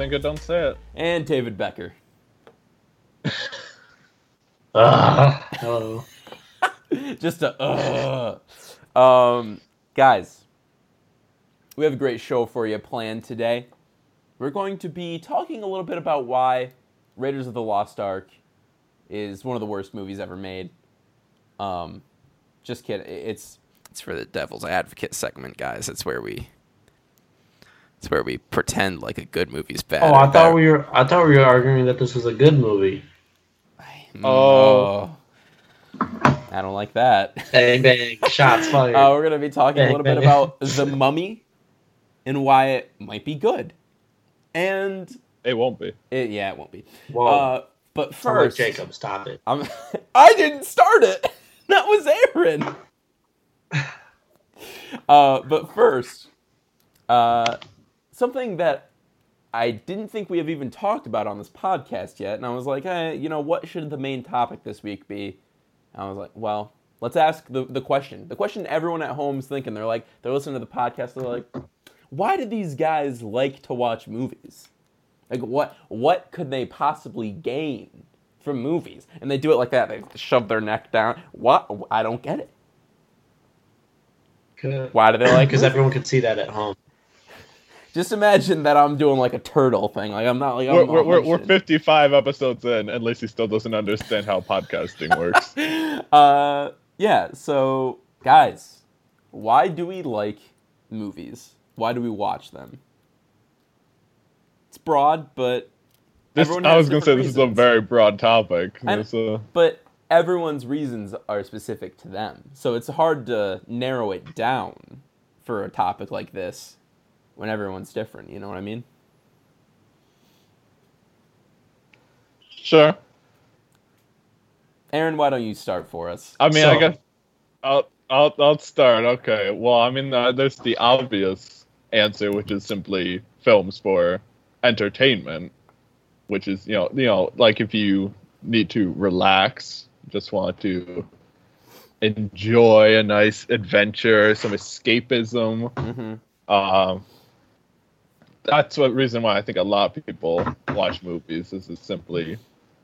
think it, don't say it. and David Becker. Ah, hello. Just a uh. Um, guys, we have a great show for you planned today. We're going to be talking a little bit about why Raiders of the Lost Ark is one of the worst movies ever made. Um, just kidding. It's it's for the devil's advocate segment, guys. It's where we it's where we pretend like a good movie's bad. Oh, I thought better. we were. I thought we were arguing that this was a good movie. Oh. I don't like that. Bang bang, shots fired. Uh, we're going to be talking a Bang, little bit about The Mummy and why it might be good. And, It won't be. it, yeah, it won't be. Whoa. Uh, but Sound like first, Jacob, stop it. I'm, I didn't start it. That was Aaron. Uh, but first, uh, something that I didn't think we have even talked about on this podcast yet, and I was like, eh, you know, what should the main topic this week be? And I was like, well, let's ask the, the question. The question everyone at home's thinking. They're like, they're listening to the podcast. They're like, why do these guys like to watch movies? Like, what what could they possibly gain from movies? And they do it like that. They shove their neck down. What? I don't get it. Why do they like? Because everyone could see that at home. Just imagine that I'm doing like a turtle thing. Like I'm not like I'm We're, not we're, we're, we're 55 episodes in, and Lacey still doesn't understand how podcasting works. uh, yeah. So, guys, why do we like movies? Why do we watch them? It's broad, but This, I was going to say different this is a very broad topic. There's a- but everyone's reasons are specific to them. So it's hard to narrow it down for a topic like this when everyone's different. You know what I mean? sure. Aaron, why don't you start for us? I mean, I guess I'll, I'll, I'll start. Okay. Well, I mean, uh, there's the obvious answer, which is simply films for entertainment, which is, you know, you know, like if you need to relax, just want to enjoy a nice adventure, some escapism. hmm Um, that's what reason why I think a lot of people watch movies. This Is it's simply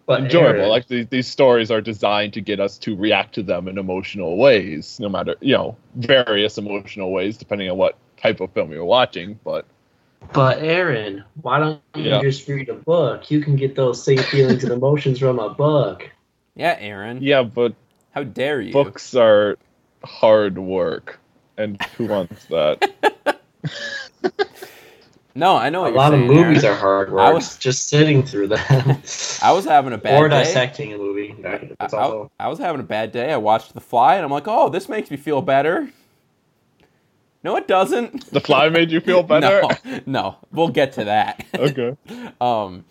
But enjoyable. Aaron, Like these, these stories are designed to get us to react to them in emotional ways, no matter you know various emotional ways, depending on what type of film you're watching. But but Aaron, why don't you Yeah. just read a book? You can get those same feelings and emotions from a book. Yeah, Aaron. yeah, but How dare you? books are hard work, and who wants that? No, I know A what you're lot of movies Aaron. are hard I was- just sitting through them. I was having a bad or day. dissecting a movie. That's I, I was having a bad day. I watched The Fly, and I'm like, oh, this makes me feel better. No, it doesn't. The Fly made you feel better. no, no, we'll get to that. Okay. um,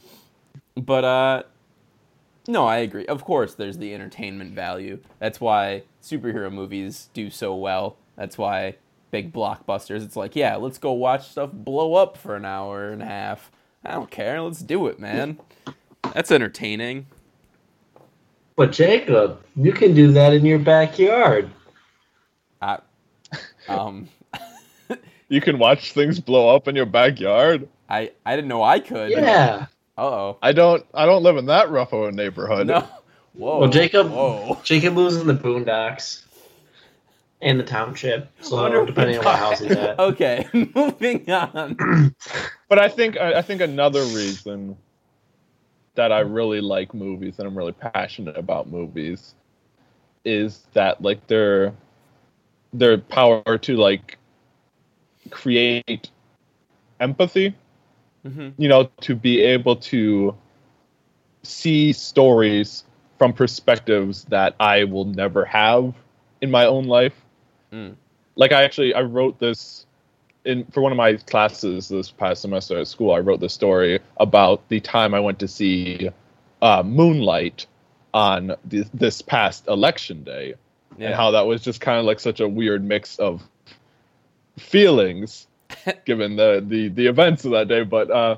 but uh, no, I agree. Of course, there's the entertainment value. That's why superhero movies do so well. That's why big blockbusters. It's like, yeah, let's go watch stuff blow up for an hour and a half. I don't care. Let's do it, man. That's entertaining. But Jacob, you can do that in your backyard. I, um, You can watch things blow up in your backyard. I, I didn't know I could. Yeah. Uh oh. I don't. I don't live in that rough of a neighborhood. No. Whoa. Well, Jacob, Whoa. Jacob lives in the boondocks and the township. So Wonder- depending on what house he's at. Okay, moving on. But I think I I think another reason that I really like movies and I'm really passionate about movies is that like their their power to like create empathy hmm you know to be able to see stories from perspectives that I will never have in my own life Mm. like I actually I wrote this in for one of my classes this past semester at school. I wrote this story about the time I went to see uh, Moonlight on this, this past election day, Yeah. and how that was just kind of like such a weird mix of feelings, given the the the events of that day. But uh,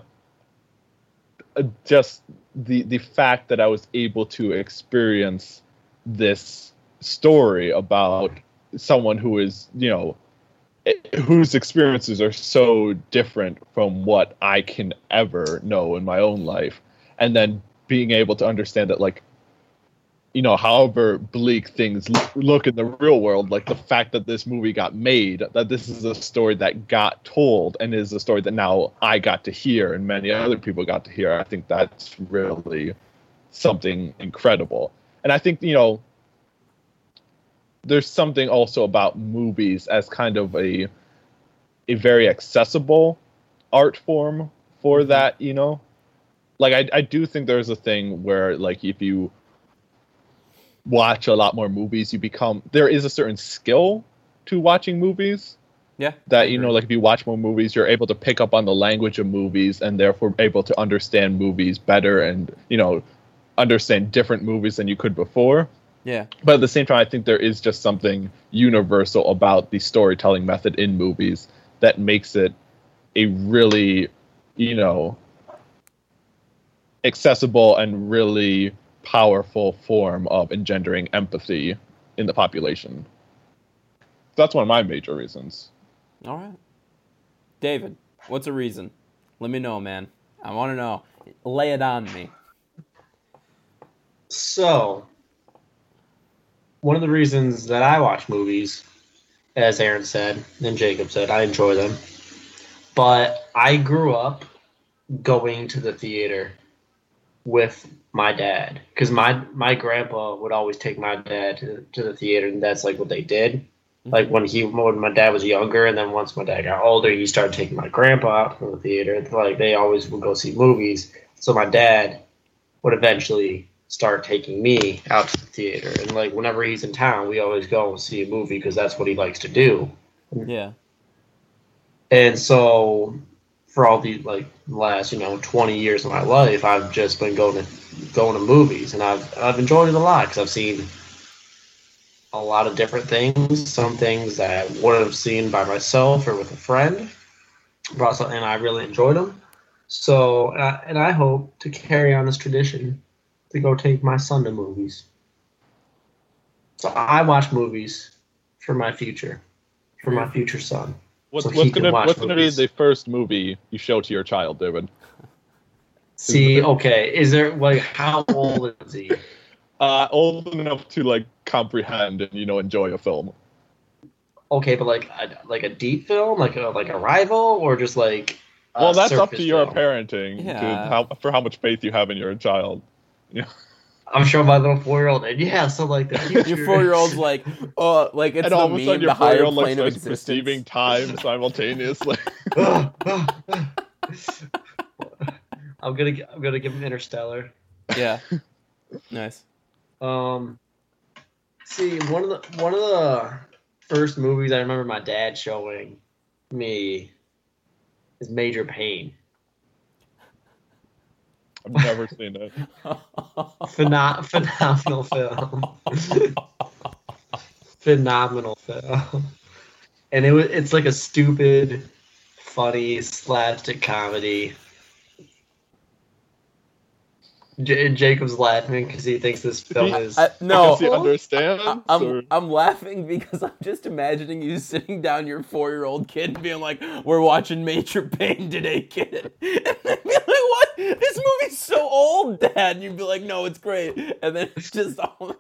just the the fact that I was able to experience this story about someone who is, you know, eh, whose experiences are so different from what I can ever know in my own life, and then being able to understand that, like, you know, however bleak things look in the real world, like the fact that this movie got made, that this is a story that got told and is a story that now I got to hear and many other people got to hear, I think that's really something incredible. And I think, you know, there's something also about movies as kind of a a very accessible art form for mm-hmm. that, you know? Like I I do think there's a thing where like if you watch a lot more movies, you become there is a certain skill to watching movies Yeah. that you know like if you watch more movies you're able to pick up on the language of movies and therefore able to understand movies better and you know understand different movies than you could before Yeah. but at the same time i think there is just something universal about the storytelling method in movies that makes it a really you know accessible and really powerful form of engendering empathy in the population that's one of my major reasons All right. David, what's a reason? Let me know, man. I want to know. Lay it on me. So, one of the reasons that I watch movies, as Aaron said and Jacob said, I enjoy them. But I grew up going to the theater with my dad because my my grandpa would always take my dad to, to the theater, and that's like what they did. Mm-hmm. Like when he when my dad was younger, and then once my dad got older, he started taking my grandpa out to the theater. Like they always would go see movies. So my dad would eventually start taking me out to the theater, and like whenever he's in town, we always go and see a movie because that's what he likes to do. Yeah. And so for all the like last you know 20 years of my life, I've just been going to going to movies, and I've I've enjoyed it a lot because I've seen a lot of different things. Some things that I wouldn't have seen by myself or with a friend, but also, and I really enjoyed them. So, uh, and I hope to carry on this tradition to go take my son to movies. So I watch movies for my future, for my future son. What's, So what's gonna what's gonna be the first movie you show to your child, David? See, okay, is there like how old is he? Uh, old enough to like comprehend and you know enjoy a film. Okay, but like a, like a deep film, like a like a rival, or just like Well, that's up to surface your film? parenting, to Yeah. how, for how much faith you have in your child. I'm sure my little four year old, and yeah, so like the future. Your four year old's like, oh, like it's and the all of a meme, sudden, the your higher four-year-old like plane of starts existence. perceiving time simultaneously. I'm gonna I'm gonna give him Interstellar. Yeah. Nice. Um, see one of the one of the first movies I remember my dad showing me is Major Payne. I've never seen it. Pheno- phenomenal film. phenomenal film. And it was it's like a stupid, funny slapstick comedy. J- Jacob's laughing because he thinks this film is. I- no, Because he understands. I- or- I'm I'm laughing because I'm just imagining you sitting down your four year old kid and being like, "We're watching Major Payne today, kid," and they'd be like, "What? This movie's so old, Dad." And you'd be like, "No, it's great," and then it's just all.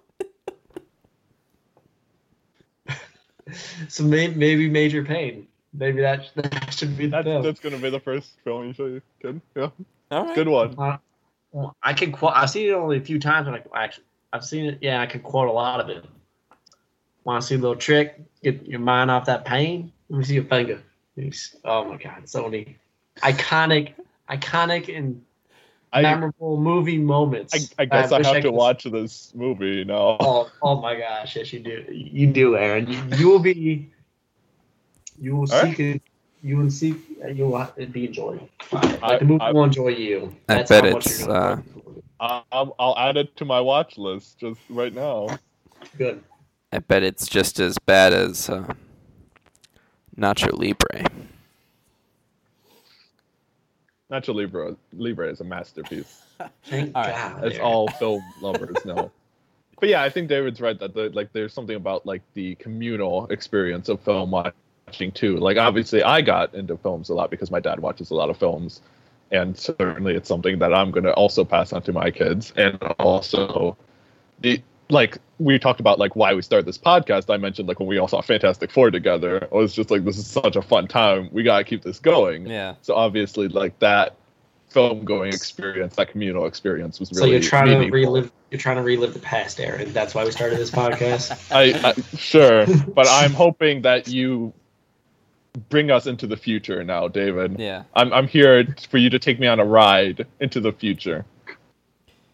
So may- maybe Major Payne. Maybe that that should be the that's, film. that's gonna be the first film you show your kid. Yeah, All right. good one. Uh, well, I can quote. I've seen it only a few times, but I actually I've seen it. Yeah, I can quote a lot of it. Want to see a little trick? Get your mind off that pain. Let me see your finger. Oh my god, so many iconic, iconic and I, memorable movie moments. I, I guess I wish have to could- watch this movie now. Oh, oh my gosh, yes you do. You do, Aaron. You, you will be. You will All seek it. You will seek. You will be enjoyed. I- Like the movie I- will enjoy you. I bet it's, uh, like the movie. I- I'll, I'll add it to my watch list just right now. good. I bet it's just as bad as uh, Nacho Libre. Nacho Libre, Libre is a masterpiece, Thank All right. God. as Aaron. all film lovers know. but yeah, I think David's right that the, like there's something about like the communal experience of film watching too. Like obviously, I got into films a lot because my dad watches a lot of films, and certainly it's something that I'm going to also pass on to my kids. And also, the like we talked about like why we started this podcast. I mentioned like when we all saw Fantastic Four together, it was just like this is such a fun time. We gotta keep this going. Yeah. So obviously, like that film going experience, that communal experience was really So you're trying meaningful. to relive. You're trying to relive the past, Aaron. That's why we started this podcast. I, I sure, but I'm hoping that you bring us into the future now, David. Yeah. I'm I'm here for you to take me on a ride into the future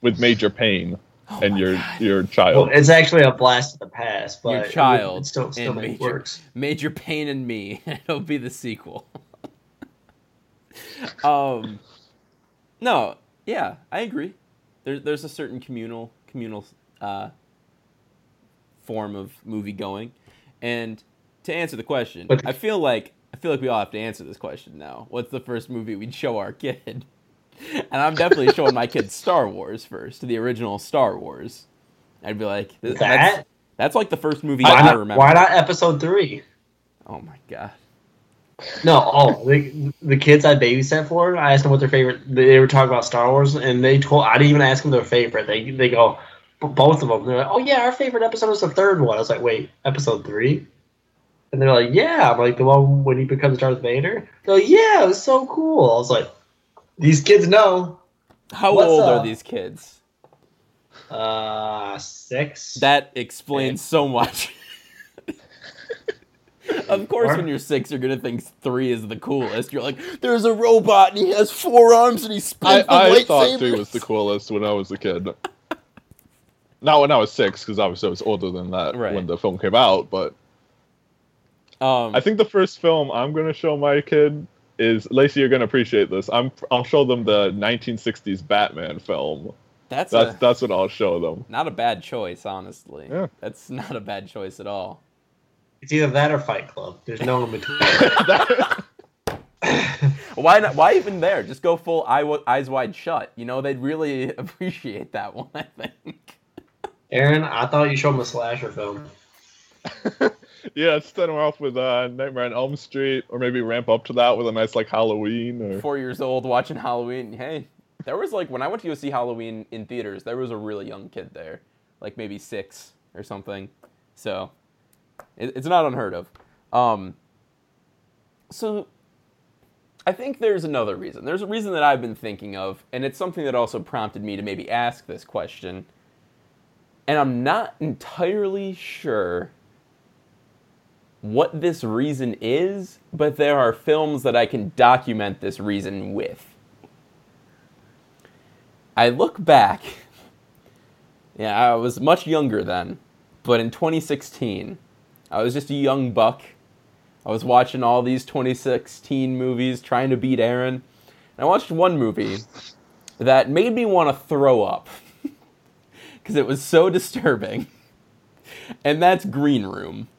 with Major Payne Oh and your God. your well, child. it's actually a blast of the past, but Your child it still still Major, works. Major Payne and Me. It'll be the sequel. um, no, yeah, I agree. There's there's a certain communal communal uh, form of movie going, and to answer the question, But- I feel like I feel like we all have to answer this question now. What's the first movie we'd show our kid? And I'm definitely showing my kids Star Wars first, the original Star Wars. I'd be like, th- that's, That? that's like the first movie Why I not? remember. Why not episode three? Oh my god. No, oh, the, the kids I babysat for, I asked them what their favorite. They were talking about Star Wars, and they told. I didn't even ask them their favorite. They they go, both of them. They're like, oh yeah, our favorite episode was the third one. I was like, wait, episode three? And they're like, yeah. I'm like the one when he becomes Darth Vader. They're like, yeah, it was so cool. I was like, these kids know. How What's, old uh, are these kids? Uh, six. That explains so much. of course, Four? when you're six, you're gonna think three is the coolest. You're like, there's a robot and he has four arms and he I, spins the I thought lightsaber. three was the coolest when I was a kid. Not when I was six, because obviously I was older than that Right. when the film came out. But Um, I think the first film I'm going to show my kid is Lacey. You're going to appreciate this. I'm I'll show them the 1960s Batman film. that's That's a, that's what I'll show them. not a bad choice, honestly. Yeah. That's not a bad choice at all. it's either that or Fight Club. There's no in between. Why not? Why even there? Just go full eye, eyes wide shut. You know, they'd really appreciate that one. I think. Aaron, I thought you showed them a slasher film. Yeah, start off with uh, Nightmare on Elm Street, or maybe ramp up to that with a nice like Halloween. Or four years old watching Halloween. Hey, there was like when I went to go see Halloween in theaters, there was a really young kid there, like maybe six or something. So it, it's not unheard of. Um, so I think there's another reason. There's a reason that I've been thinking of, and it's something that also prompted me to maybe ask this question. And I'm not entirely sure what this reason is, but there are films that I can document this reason with. I look back. Yeah, I was much younger then, but in 2016, I was just a young buck. I was watching all these 2016 movies, trying to beat Aaron. And I watched one movie that made me want to throw up because it was so disturbing. And that's Green Room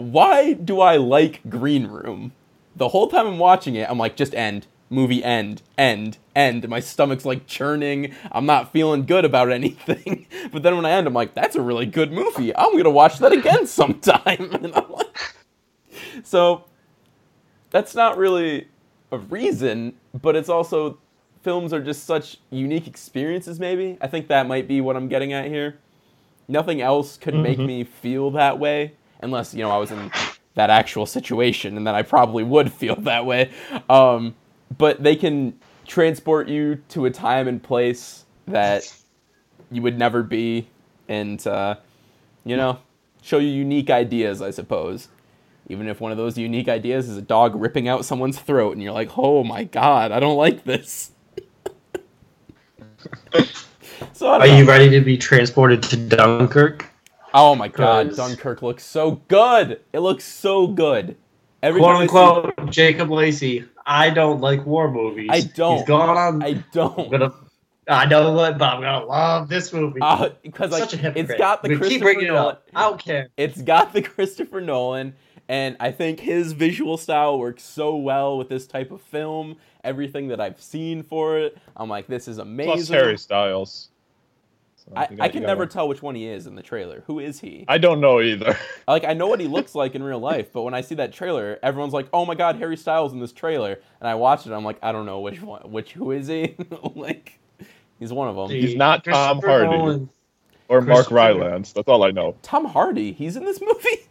why do I like Green Room? The whole time I'm watching it, I'm like, just end. Movie end, end, end. My stomach's like churning. I'm not feeling good about anything. But then when I end, I'm like, that's a really good movie. I'm gonna watch that again sometime. And I'm like, so that's not really a reason, but it's also films are just such unique experiences. Maybe I think that might be what I'm getting at here. Nothing else could make mm-hmm. me feel that way unless you know I was in that actual situation, and then I probably would feel that way. Um, but they can transport you to a time and place that you would never be, and uh, you know, show you unique ideas, I suppose. Even if one of those unique ideas is a dog ripping out someone's throat, and you're like, "Oh my god, I don't like this." so Are don't know. you ready to be transported to Dunkirk? Oh my god, Dunkirk looks so good. It looks so good. Every Quote time I unquote, Jacob Lacey. I don't like war movies. I don't. He's gone on. see, I I'm don't. gonna. I know what, but I'm gonna love this movie. Uh, because like Such a hypocrite. it's got the But keep Christopher bringing it Nolan. up. I don't care. It's got the Christopher Nolan, and I think his visual style works so well with this type of film. Everything that I've seen for it, I'm like, this is amazing. plus Harry Styles. I, You I can never tell which one he is in the trailer. Who is he? I don't know either. Like I know what he looks like in real life, but when I see that trailer, everyone's like, "Oh my God, Harry Styles in this trailer," and I watch it. I'm like, I don't know which one, which who is he? like, he's one of them. He's not Tom Hardy. Nolan- or Mark Christopher- Rylance. That's all I know. Tom Hardy, he's in this movie.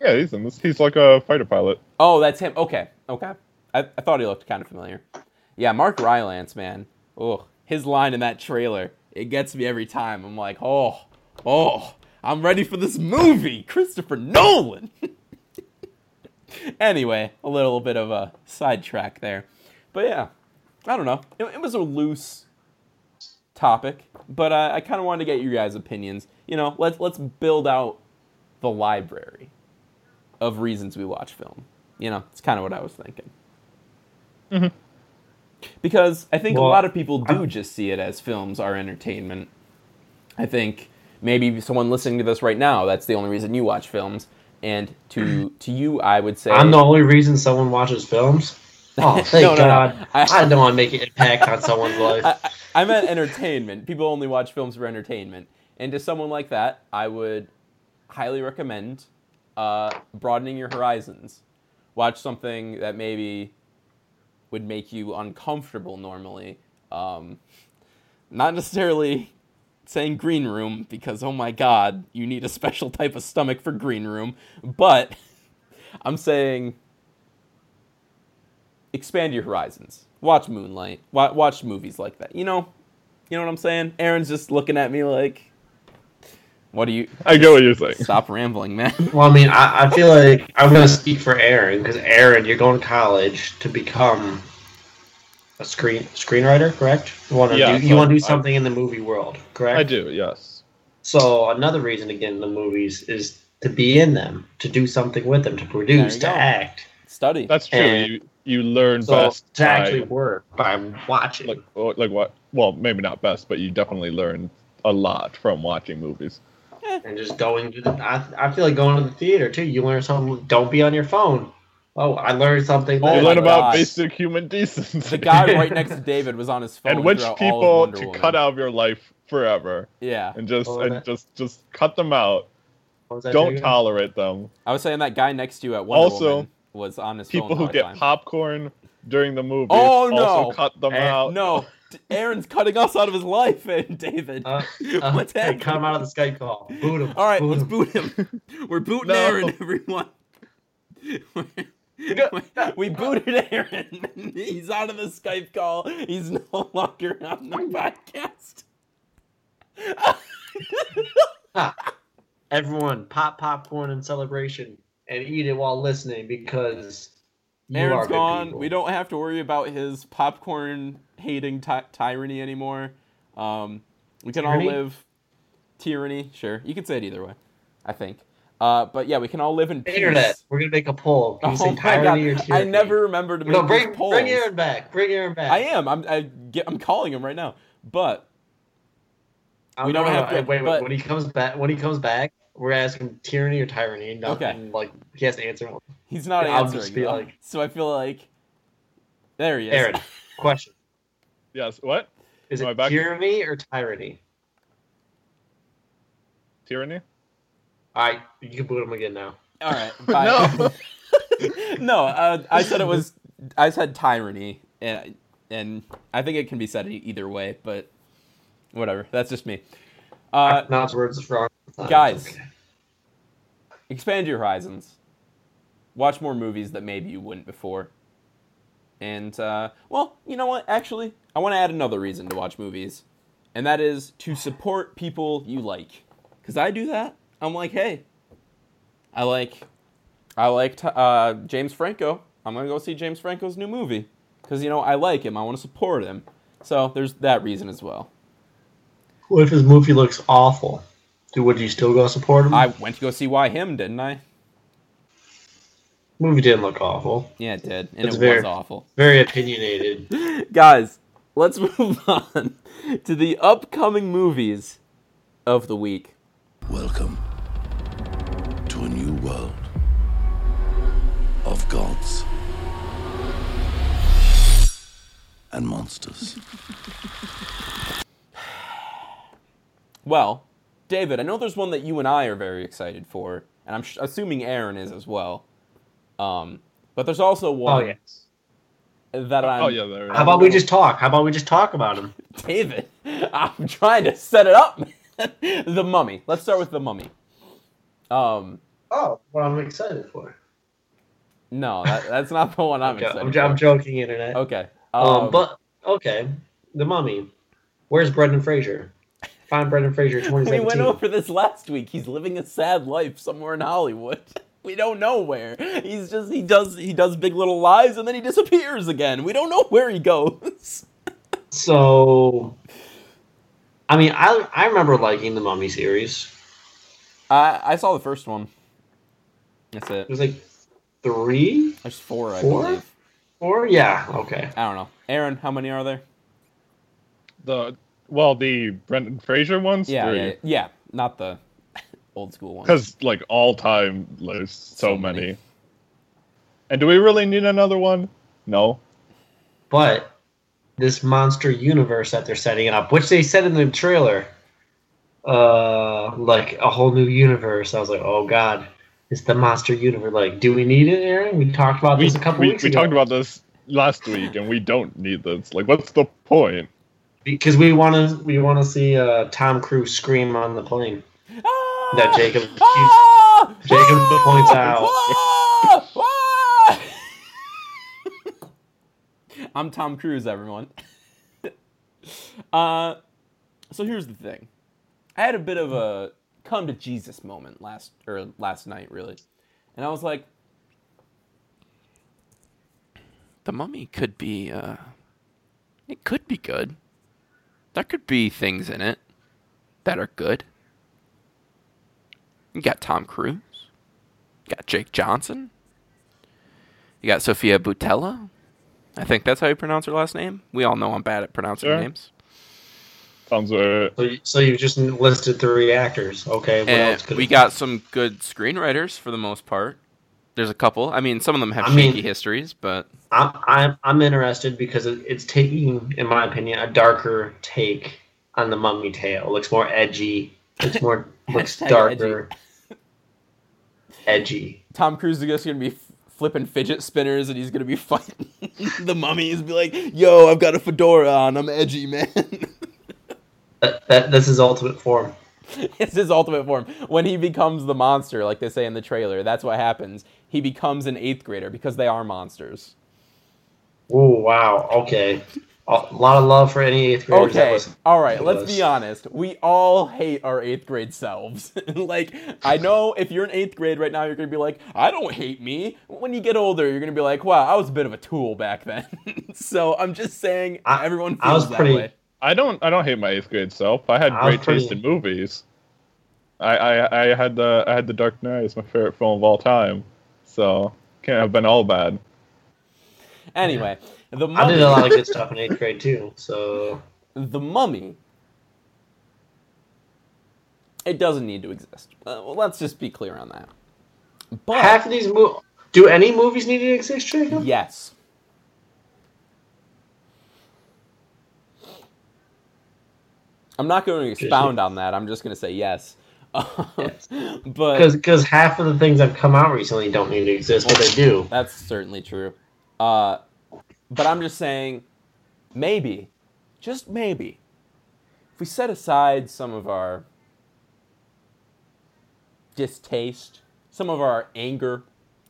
Yeah, he's in this. He's like a fighter pilot. Oh, that's him. Okay, okay. I, I thought he looked kind of familiar. Yeah, Mark Rylance, man. Oh, his line in that trailer, it gets me every time. I'm like, oh, oh, I'm ready for this movie, Christopher Nolan. anyway, a little bit of a sidetrack there, but yeah, I don't know. It, it was a loose topic, but uh, I kind of wanted to get your guys' opinions. You know, let's let's build out the library of reasons we watch film. You know, it's kind of what I was thinking. Mhm. Because I think a lot of people do I'm- just see it as films are entertainment. I think maybe someone listening to this right now, that's the only reason you watch films. And to to you, I would say I'm the only reason someone watches films. Oh, thank No, no, no. God! I- I, don't want to make an impact on someone's life. I, I I meant entertainment. People only watch films for entertainment. And to someone like that, I would highly recommend uh, broadening your horizons. Watch something that maybe would make you uncomfortable normally. Um, not necessarily saying green room because oh my god, you need a special type of stomach for green room, but I'm saying expand your horizons. Watch Moonlight. Watch movies like that. You know, you know what I'm saying? Aaron's just looking at me like, "What do you?" I get what you're saying. Stop rambling, man. Well, I mean, I, I feel like I'm going to speak for Aaron because Aaron, you're going to college to become a screen screenwriter, correct? You want to Yeah, do you want to do so I- something in the movie world, correct? I do, yes. So another reason to get into movies is to be in them, to do something with them, to produce, to go. act. Study. That's true. And- you you learn So best to actually work by watching. like like what? Well, maybe not best, but you definitely learn a lot from watching movies. and just going to the I, I feel like going to the theater too you learn something don't be on your phone oh i learned something Oh you learn about God. basic human decency. the guy right next to David was on his phone and which throughout all of people to Woman. cut out of your life forever, Yeah, and just Oh, and that- just just cut them out. What was that Don't again? tolerate them. I was saying that guy next to you at Wonder Also, Woman was on his phone People all who get time. popcorn during the movie. Oh, no. Cut them Eh, out. No, D- Aaron's cutting us out of his life, and David. uh, uh, What's happening? cut him out of the skype call boot him All right, boot let's him. boot him. We're booting No. Aaron, everyone. we booted Aaron. He's out of the Skype call. He's no longer on the podcast. everyone pop popcorn in celebration and eat it while listening because you are Aaron's good gone. We don't have to worry about his popcorn hating ty- tyranny anymore. Um, we can Tyranny? all live tyranny. Sure, you could say it either way. I think. Uh, but yeah, we can all live in peace. internet we're gonna make a poll can you Oh say my god! tyranny I never remember to make no these bring polls. bring Aaron back bring Aaron back I am. I'm. I get, I'm calling him right now. But I'm we don't not- have to- wait, wait but- when he comes back when he comes back we're asking tyranny or tyranny nothing Okay. like he has to answer he's not I'll answering. just be though. like- so I feel like there he is. Aaron question Yes. What? Is Am I it tyranny or tyranny? Tyranny? All right, you can boot him again now. All right. Bye. No. no, uh, I said it was. I said tyranny, and and I think it can be said e- either way, but whatever. That's just me. Uh, Pronounce words wrong. Guys. Okay. expand your horizons. Watch more movies that maybe you wouldn't before. And uh, well, you know what? Actually, I want to add another reason to watch movies, and that is to support people you like. Cause I do that. I'm like, hey, I like, I like uh, James Franco. I'm gonna go see James Franco's new movie. Cause you know I like him. I want to support him. So there's that reason as well. What if his movie looks awful? Dude, would you still go support him? I went to go see Why Him, didn't I? movie didn't look awful. Yeah, it did, and It's it very- was awful. Very opinionated. Guys, let's move on to the upcoming movies of the week. Welcome to a new world of gods and monsters. Well, David, I know there's one that you and I are very excited for, and I'm sh- assuming Aaron is as well. Um, but there's also Oh one yes. that I'm. oh yeah, there. How about we just talk? How about we just talk about him? David, I'm trying to set it up. the Mummy. Let's start with the Mummy. Um, Oh, what I'm excited for. no, that, that's not the one I'm Okay, excited. I'm, I'm joking, internet. Okay. Um, but okay, the Mummy. Where's Brendan Fraser? Find Brendan Fraser we went over this last week. He's living a sad life somewhere in Hollywood. We don't know where. He's just he does he does Big Little Lies and then he disappears again. We don't know where he goes. So, I mean, I I remember liking the Mummy series. I I saw the first one. That's It it. was like three, There's four, I Four? believe. four. Yeah. Okay. I don't know. Aaron, how many are there? the well the Brendan Fraser ones. Yeah, three. yeah, yeah. Not the old school ones. Because like all time, there's so, So many. many. And do we really need another one? No. But this monster universe that they're setting up, which they said in the trailer, uh, like a whole new universe. I was like, oh god, it's the monster universe. Like, do we need it, Aaron? We talked about We, this a couple we, weeks we ago. talked about this last week, and we don't need this. Like, what's the point? Because we want to we want to see uh, Tom Cruise scream on the plane. Ah! That Jacob keeps- Ah! Jacob Ah! points out. Ah! Ah! I'm Tom Cruise, everyone. uh, so here's the thing. I had a bit of a come to Jesus moment last or last night, really, and I was like, the Mummy could be, uh, it could be good. There could be things in it that are good. You got Tom Cruise. You got Jake Johnson. You got Sofia Boutella. I think that's how you pronounce her last name. We all know I'm bad at pronouncing Sure. names. Sounds right. So, you- so you've just listed three actors. Okay, what And else could we got some good screenwriters for the most part. There's a couple. I mean, some of them have I mean- shaky histories, but I'm I'm I'm interested because it, it's taking, in my opinion, a darker take on the Mummy tale. It looks more edgy. It's more looks darker. Edgy. Tom Cruise is just gonna be flipping fidget spinners, and he's gonna be fighting the mummies. Be like, "Yo, I've got a fedora on. I'm edgy, man." That, that that's his ultimate form. it's his ultimate form. When he becomes the monster, like they say in the trailer, that's what happens. He becomes an eighth grader because they are monsters. Ooh, wow. Okay. A lot of love for any eighth graders. that Okay, all right. Let's be honest. We all hate our eighth grade selves. like, I know if you're in eighth grade right now, you're gonna be like, "I don't hate me." When you get older, you're gonna be like, "Wow, I was a bit of a tool back then." so I'm just saying, I- everyone feels I was that pretty- way. I don't. I don't hate my eighth grade self. I had I was great taste in movies. I, I I had the I had the Dark Knight as my favorite film of all time. So can't have been all bad. Anyway, the I did a lot of good stuff in eighth grade too. So the mummy. It doesn't need to exist. Uh, well, let's just be clear on that. But half of these mo- do any movies need to exist, Jacob? Yes. I'm not going to expound on that. I'm just going to say yes. Yes. but Because half of the things that have come out recently don't need to exist, but they do. that's certainly true. Uh, but I'm just saying, maybe, just maybe, if we set aside some of our distaste, some of our anger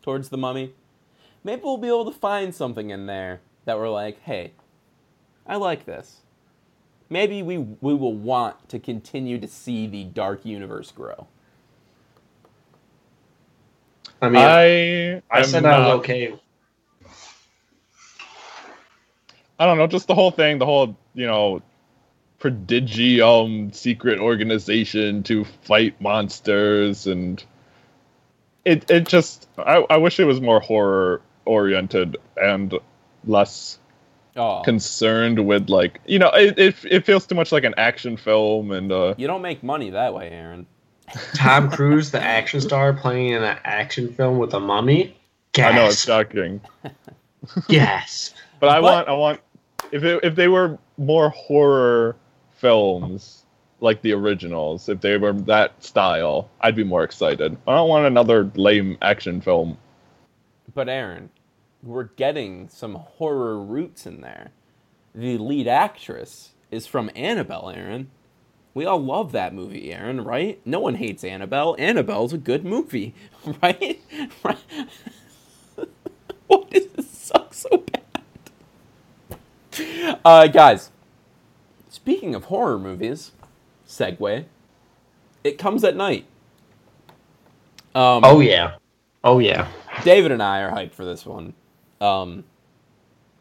towards the mummy, maybe we'll be able to find something in there that we're like, hey, I like this. Maybe we, we will want to continue to see the dark universe grow. I mean, I, I I said I was okay. I don't know, just the whole thing, the whole, you know, prodigium secret organization to fight monsters and it it just I, I wish it was more horror oriented and less Oh, concerned with like you know, it, it it feels too much like an action film and uh you don't make money that way, Aaron. Tom Cruise, the action star, playing in an action film with a mummy. I know it's Gasp! shocking. Gasp! But I But- want I want if it, if they were more horror films like the originals, if they were that style, I'd be more excited. I don't want another lame action film. But Aaron, we're getting some horror roots in there. The lead actress is from Annabelle, Aaron. We all love that movie, Aaron, right? No one hates Annabelle. Annabelle's a good movie, right? right? Why does this suck so bad? Uh, guys, speaking of horror movies, segue, it comes at night. Um, Oh yeah. Oh yeah. David and I are hyped for this one. Um,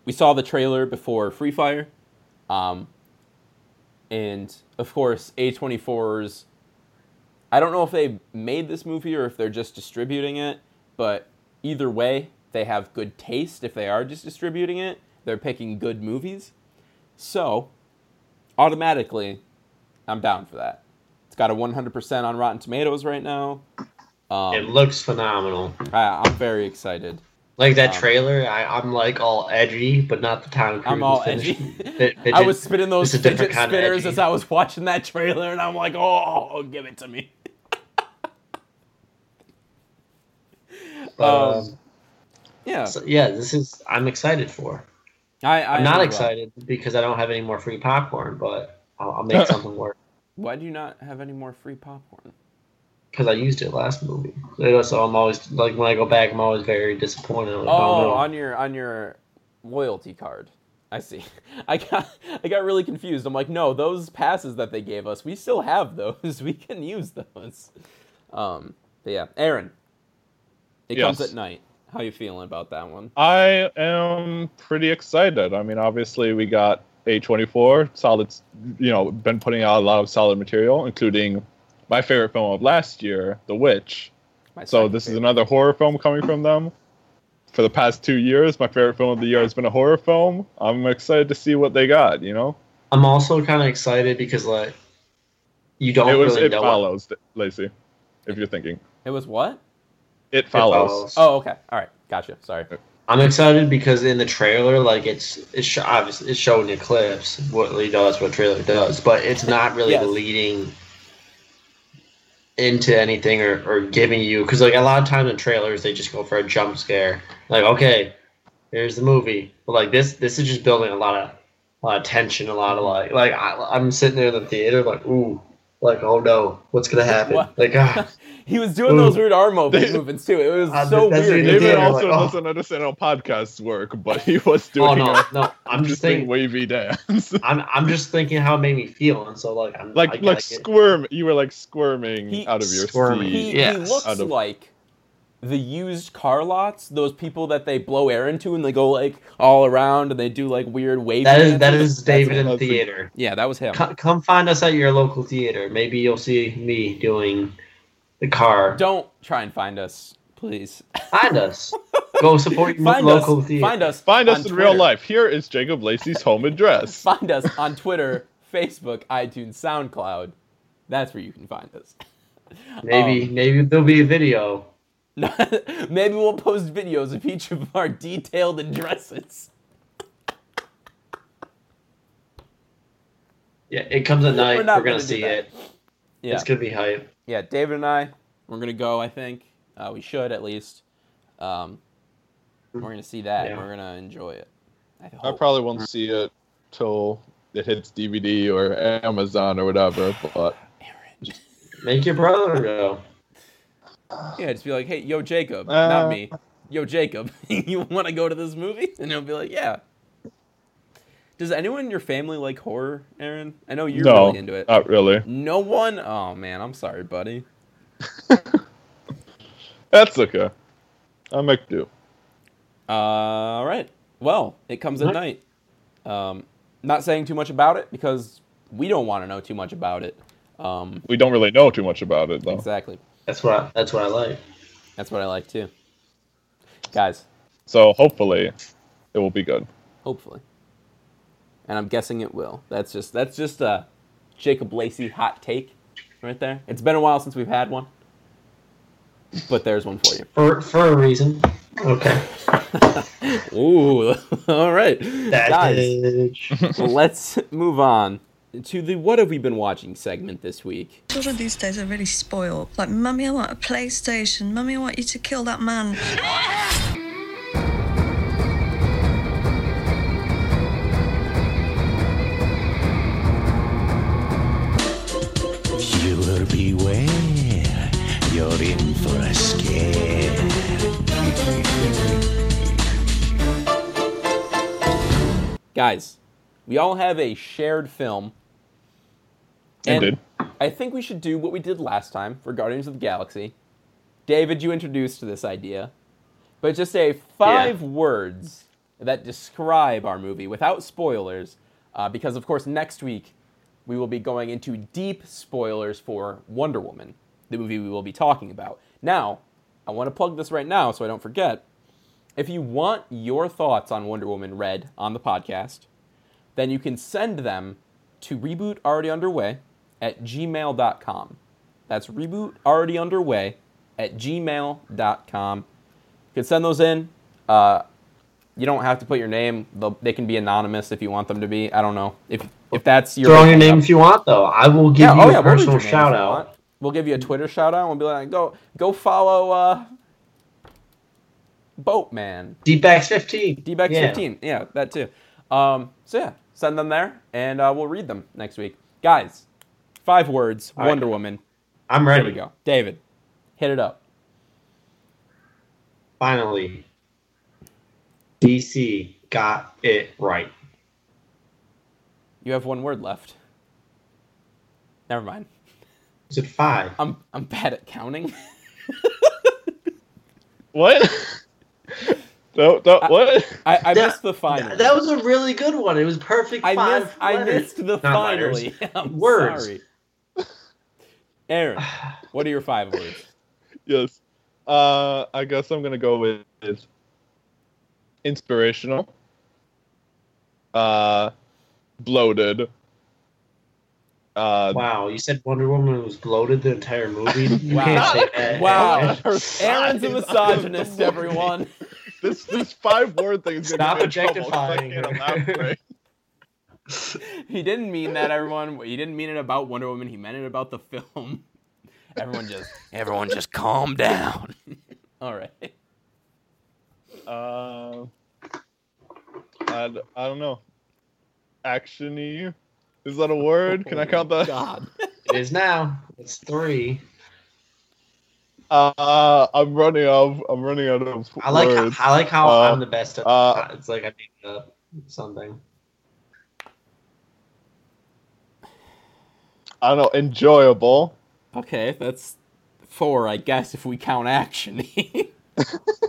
we saw the trailer before Free Fire, um, and of course A24's. I don't know if they made this movie or if they're just distributing it, but either way, they have good taste. If they are just distributing it, they're picking good movies. So, automatically, I'm down for that. It's got a 100% on Rotten Tomatoes right now. Um, It looks phenomenal. I, I'm very excited. Like that Um, trailer, I, I'm like all edgy, but not the Tom Cruise. I'm all edgy. I was spinning those fidget spinners as I was watching that trailer, and I'm like, oh, give it to me. Um, um, Yeah, so, yeah, this is. I'm excited for. I, I I'm not am excited because I don't have any more free popcorn, but I'll, I'll make something work Why do you not have any more free popcorn? Because I used it last movie. So so I'm always like when I go back, I'm always very disappointed. Like, Oh, no. on your on your loyalty card. I see. I got I got really confused. I'm like, no, those passes that they gave us, we still have those. We can use those. Um, but yeah, Aaron. It comes at night. How you feeling about that one? I am pretty excited. I mean, obviously, we got A24, solid, you know, been putting out a lot of solid material, including my favorite film of last year, The Witch. My So second this is another horror film coming from them. For the past two years, my favorite film of the year has been a horror film. I'm excited to see what they got. You know, I'm also kind of excited because like you don't it was really it know what follows, Lacey. If you're thinking, It was what? it follows. follows. Oh, okay. All right. Gotcha. Sorry. I'm excited because in the trailer, like it's it's obviously it's showing the clips. What you know, that's what trailer does, but it's not really Yes. leading into anything or, or giving you because like a lot of times in trailers they just go for a jump scare. Like okay, here's the movie, but like this this is just building a lot of a lot of tension, a lot of like like I, I'm sitting there in the theater like ooh. Like oh no, what's gonna happen? What? Like ah, he was doing Ooh. those weird arm mo- They- movements too. It was Uh, so weird. what David Yeah, also like, oh. doesn't understand how podcasts work, but he was doing. oh doing no, a no, I'm just interesting thinking, wavy dance. I'm I'm just thinking how it made me feel, and so like I'm like gotta like get- squirm. You were like squirming He- out of your Squirming. seat. He, he looks Out of- like the used car lots. Those people that they blow air into and they go like all around and they do like weird wavy. That is that dances. is David in that's the a- theater. Yeah, that was him. Come, come find us at your local theater. Maybe you'll see me doing the car. Don't try and find us, please. Find us. Go support your find local us. theater. Find us. Find us on in real life. Here is Jacob Lacey's home address. Find us on Twitter, Facebook, iTunes, SoundCloud. That's where you can find us. Maybe Um, maybe there'll be a video. Maybe we'll post videos of each of our detailed addresses. Yeah, it comes at night. We're We're, gonna gonna see it. Yeah. It's gonna be hype. Yeah, David and I, we're gonna go. I think uh, we should at least. Um, we're gonna see that. and We're gonna enjoy it. I, I probably won't see it till it hits DVD or Amazon or whatever. But Make your brother go. Yeah, just be like, hey, yo, Jacob, Uh, not me. Yo, Jacob, you want to go to this movie? And he'll be like, yeah. Does anyone in your family like horror, Aaron? I know you're no, really into it. not really. no one? Oh man, I'm sorry, buddy. That's okay. I make do. Uh, all right. Well, it comes at night. Um, not saying too much about it because we don't want to know too much about it. Um, We don't really know too much about it though. exactly. That's what I, that's what I like. That's what I like too. Guys, So hopefully, it will be good. hopefully. And I'm guessing it will. That's just that's just a Jacob Lacey hot take right there. It's been a while since we've had one. But there's one for you. For for a reason. Okay. Ooh, all right. That Guys, bitch. let's move on to the What Have We Been Watching segment this week. Children these days are really spoiled. Like, Mummy, I want a PlayStation. Mummy, I want you to kill that man. you're in for a scare. Guys, we all have a shared film. And Indeed. I think we should do what we did last time for Guardians of the Galaxy. David, you introduced this idea. But just say five words that describe our movie without spoilers, uh, because of course next week we will be going into deep spoilers for Wonder Woman, the movie we will be talking about. Now, I want to plug this right now so I don't forget. If you want your thoughts on Wonder Woman read on the podcast, then you can send them to reboot already underway at gmail.com. That's reboot already underway at gmail.com. You can send those in. Uh, you don't have to put your name. They'll, they can be anonymous if you want them to be. I don't know if if that's your Throw your name up. if you want, though. I will give Yeah, you oh a yeah, personal your name if shout out. We'll give you a Twitter shout out. We'll be like, go go follow uh, Boatman. DBAX15. DBAX Yeah. 15. Yeah, that too. Um, so yeah, send them there, and uh, we'll read them next week. Guys, five words. All right. Wonder Woman. I'm ready. we go. David, hit it up. Finally, DC got it right. You have one word left. Never mind. Is it five? I'm I'm bad at counting. What? no, no, what? I, I That- missed the final. That was a really good one. It was perfect. I five missed. I missed the Not finally. I'm Words. sorry. Aaron, what are your five words? Yes. Uh, I guess I'm gonna go with inspirational. Uh, bloated. Uh, Wow, you said Wonder Woman was bloated the entire movie. You Wow. can't say that. Wow. Aaron's a misogynist, everyone. This this five word thing is Stop gonna get me in trouble 'cause I objectifying can't her. He didn't mean that, everyone. He didn't mean it about Wonder Woman. He meant it about the film. Everyone just, everyone just calm down. All right. Uh, I, d- I don't know. Actiony. Is that a word? Can I count that? God. It is now. It's three. Uh, I'm running out. I'm running out of I like words. how, I like how Uh, I'm the best at uh, it's like I make up something. I don't know. Enjoyable. Okay, that's four, I guess, if we count action.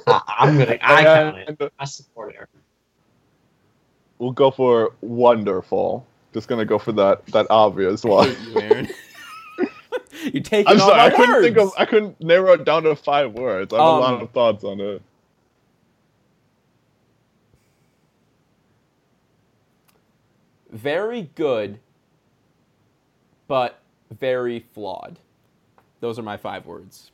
I, I'm gonna I count it. I support it. We'll go for wonderful. Just gonna go for that that obvious one. you, Aaron. You're taking I'm all sorry. my I couldn't words. think of. I couldn't narrow it down to five words. I have Um, a lot of thoughts on it. very good, but very flawed. Those are my five words.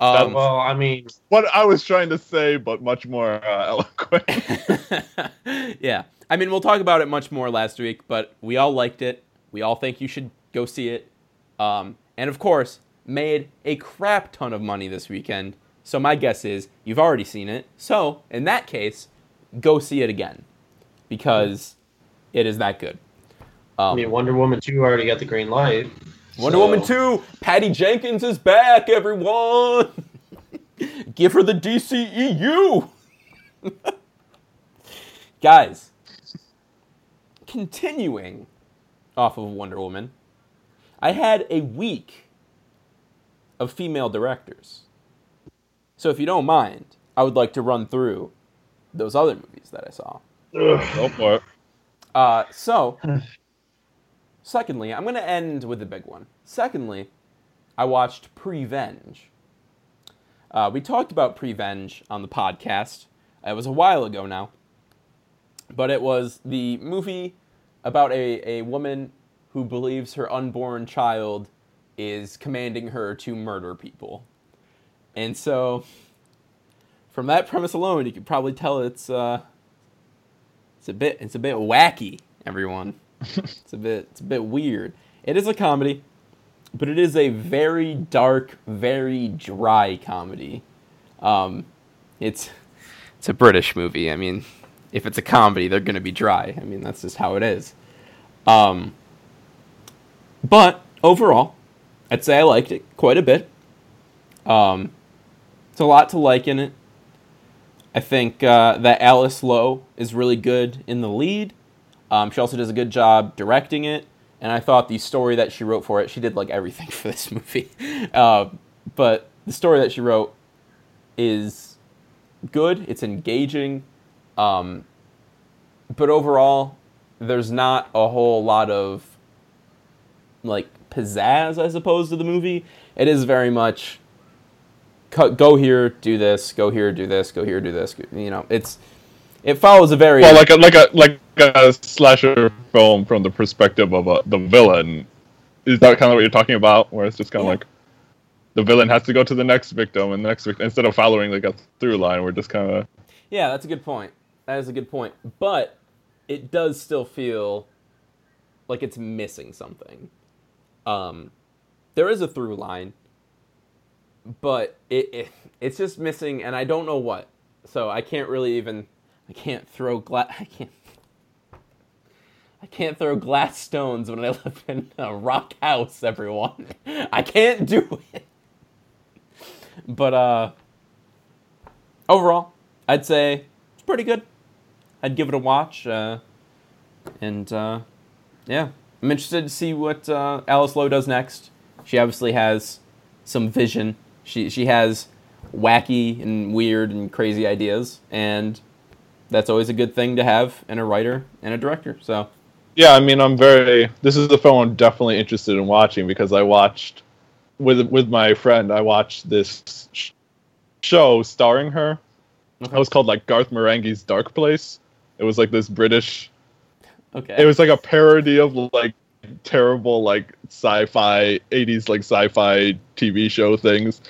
Um, well, I mean, What I was trying to say, but much more uh, eloquent. yeah. I mean, we'll talk about it much more last week, but we all liked it. We all think you should go see it. Um, and of course, made a crap ton of money this weekend. So my guess is you've already seen it. So in that case, go see it again because it is that good. I Um, mean, Wonder Woman two already got the green light. Wonder so- Woman 2, Patty Jenkins is back, everyone! Give her the DCEU! Guys, continuing off of Wonder Woman, I had a week of female directors. So if you don't mind, I would like to run through those other movies that I saw. go for it. Uh, so, secondly, I'm going to end with the big one. Secondly, I watched Prevenge. Uh, we talked about Prevenge on the podcast. It was a while ago now. But it was the movie about a, a woman who believes her unborn child is commanding her to murder people. And so, from that premise alone, you could probably tell it's uh, it's a bit it's a bit wacky, everyone. it's a bit it's a bit weird. It is a comedy, but it is a very dark, very dry comedy. Um, it's it's a British movie. I mean, if it's a comedy, they're gonna be dry. I mean, that's just how it is. Um, but overall, I'd say I liked it quite a bit. Um, it's a lot to like in it. I think uh, that Alice Lowe is really good in the lead. Um, she also does a good job directing it, and I thought the story that she wrote for it, she did like everything for this movie. Uh, but the story that she wrote is good. It's engaging, um, but overall, there's not a whole lot of like pizzazz, I suppose, to the movie. It is very much go here, do this, go here, do this, go here, do this. You know, it's it follows a very Well, like a like a like a slasher film from the perspective of a, the villain. Is that kind of what you're talking about? Where it's just kind of Yeah. like the villain has to go to the next victim and the next victim instead of following like a through line. We're just kind of Yeah, that's a good point. That is a good point. But it does still feel like it's missing something. Um, there is a through line, but it, it it's just missing, and I don't know what. So I can't really even. I can't throw glass. I can't. I can't throw glass stones when I live in a rock house, everyone. I can't do it. But uh overall, I'd say it's pretty good. I'd give it a watch, uh, and uh, yeah, I'm interested to see what uh, Alice Lowe does next. She obviously has some vision. She she has wacky and weird and crazy ideas, and that's always a good thing to have in a writer and a director. So Yeah, I mean, I'm very. This is the film I'm definitely interested in watching because I watched with with my friend. I watched this sh- show starring her. It was called like Garth Marenghi's Dark Place. It was like this British. okay, It was like a parody of like terrible like sci-fi 80s like sci-fi TV show things.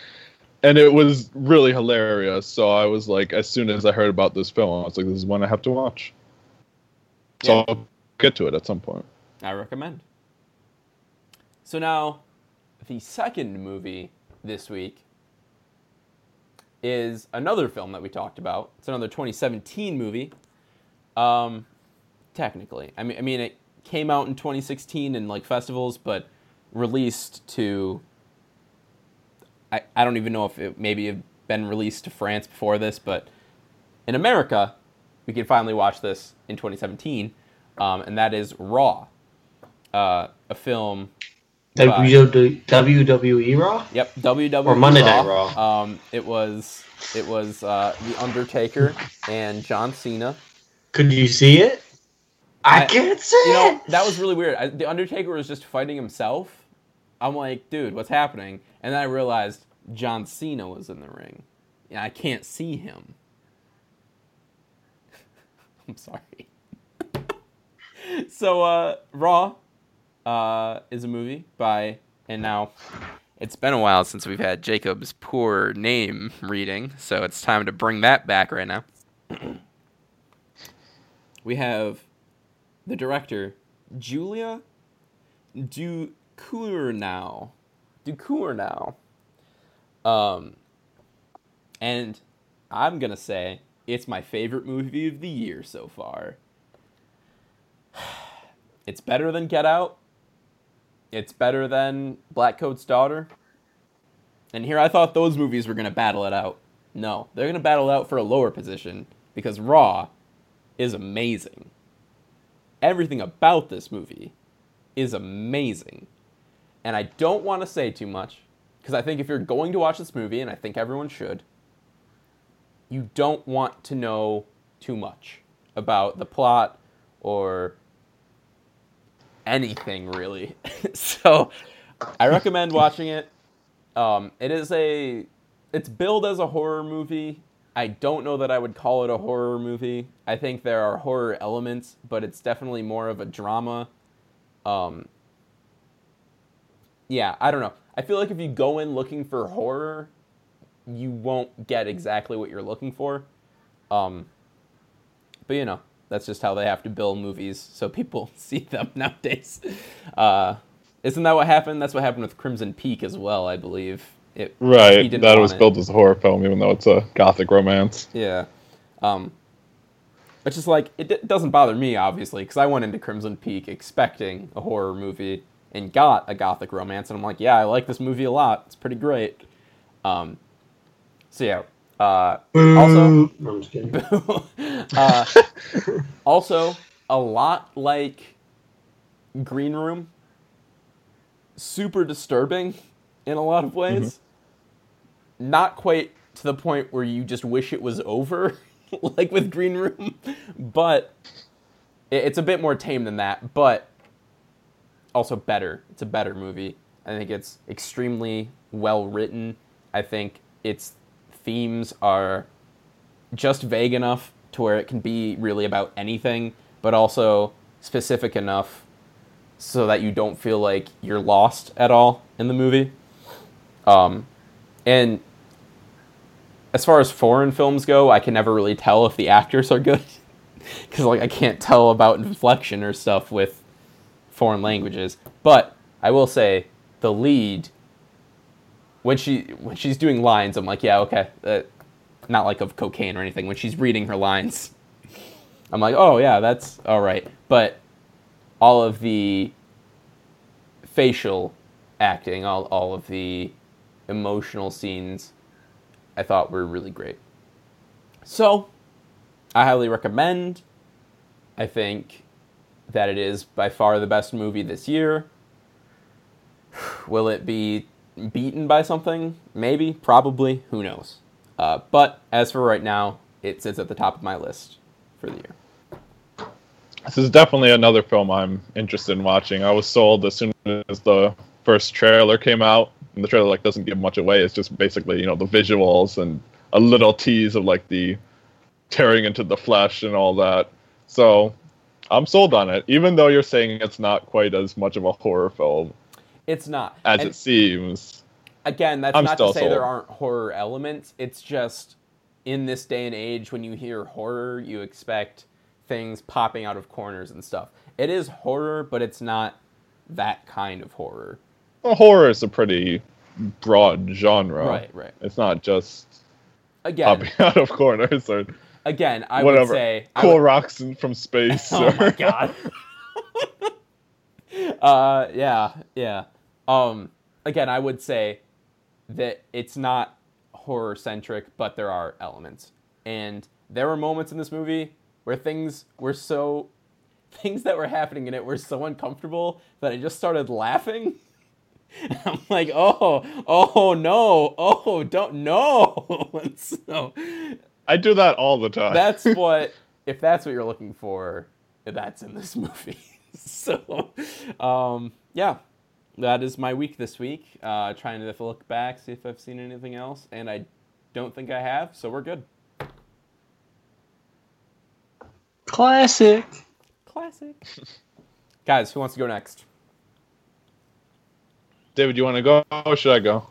And it was really hilarious. So I was like, as soon as I heard about this film, I was like, this is one I have to watch. So Yeah. I'll get to it at some point. I recommend. So now, the second movie this week is another film that we talked about. It's another 2017 movie. Um, technically, I mean, I mean, it came out in 2016 in like festivals, but released to. I, I don't even know if it maybe had been released to France before this, but in America, we can finally watch this in 2017, um, and that is Raw, uh, a film. by- WWE WWE Raw? Yep, WWE Or Monday Night Raw. Um, it was it was uh, the Undertaker and John Cena. Could you see it? I, I- can't see You know it. that was really weird. I, the Undertaker was just fighting himself. I'm like, dude, what's happening? And then I realized John Cena was in the ring. Yeah, I can't see him. I'm sorry. so, uh, Raw uh, is a movie by, and now it's been a while since we've had Jacob's poor name reading, so it's time to bring that back right now. We have the director, Julia Ducournau. Ducournau. Um, and I'm gonna say it's my favorite movie of the year so far. It's better than Get Out. It's better than Black Coat's Daughter. And here I thought those movies were gonna battle it out. No, they're gonna battle it out for a lower position because Raw is amazing. Everything about this movie is amazing. And I don't want to say too much because I think if you're going to watch this movie, and I think everyone should, you don't want to know too much about the plot or anything really. so I recommend watching it. Um, it is a, it's billed as a horror movie. I don't know that I would call it a horror movie. I think there are horror elements, but it's definitely more of a drama. Um, yeah, I don't know. I feel like if you go in looking for horror, you won't get exactly what you're looking for. Um, but you know, That's just how they have to bill movies so people see them nowadays. Uh, isn't that what happened? That's what happened with Crimson Peak as well, I believe. It, he Right. didn't That want was it. billed as a horror film, even though it's a gothic romance. Yeah. Um, it's just like it, d- doesn't bother me obviously because I went into Crimson Peak expecting a horror movie and got a gothic romance, and I'm like, yeah, I like this movie a lot. It's pretty great. Um, so yeah. Uh, also, No, I'm just kidding. uh, also a lot like Green Room. Super disturbing in a lot of ways. Not quite to the point where you just wish it was over, like with Green Room, but it- it's a bit more tame than that. But also better. It's a better movie. I think it's extremely well written. I think its themes are just vague enough to where it can be really about anything, but also specific enough so that you don't feel like you're lost at all in the movie. Um, and as far as foreign films go, I can never really tell if the actors are good because like I can't tell about inflection or stuff with foreign languages. But I will say the lead when she when she's doing lines, I'm like, yeah, okay, uh, not like of cocaine or anything. When she's reading her lines, I'm like, oh yeah, that's all right. But all of the facial acting, all all of the emotional scenes, I thought were really great. So, I highly recommend. I think that it is by far the best movie this year. Will it be beaten by something? Maybe, probably, who knows. Uh, but as for right now, it sits at the top of my list for the year. This is definitely another film I'm interested in watching. I was sold as soon as the first trailer came out, and the trailer like doesn't give much away. It's just basically you know the visuals and a little tease of like the tearing into the flesh and all that. So I'm sold on it, even though you're saying it's not quite as much of a horror film It's not. as And it seems. again, that's I'm not to say there aren't horror elements. It's just in this day and age, when you hear horror, you expect things popping out of corners and stuff. It is horror, but it's not that kind of horror. Well, horror is a pretty broad genre. Right, right. It's not just Again, popping out of corners or again, I whatever. would say cool would- rocks from space. Oh or- my god. uh, yeah, yeah. Um, again, I would say that it's not horror centric, but there are elements, and there were moments in this movie where things were so things that were happening in it were so uncomfortable that I just started laughing. I'm like, oh, oh no, oh, don't no. And so I do that all the time. that's what if that's what you're looking for that's in this movie. So um yeah. That is my week this week. Uh trying to look back see if i've seen anything else and i don't think i have so we're good. Classic. classic. Guys who wants to go next David, you want to go or should I go?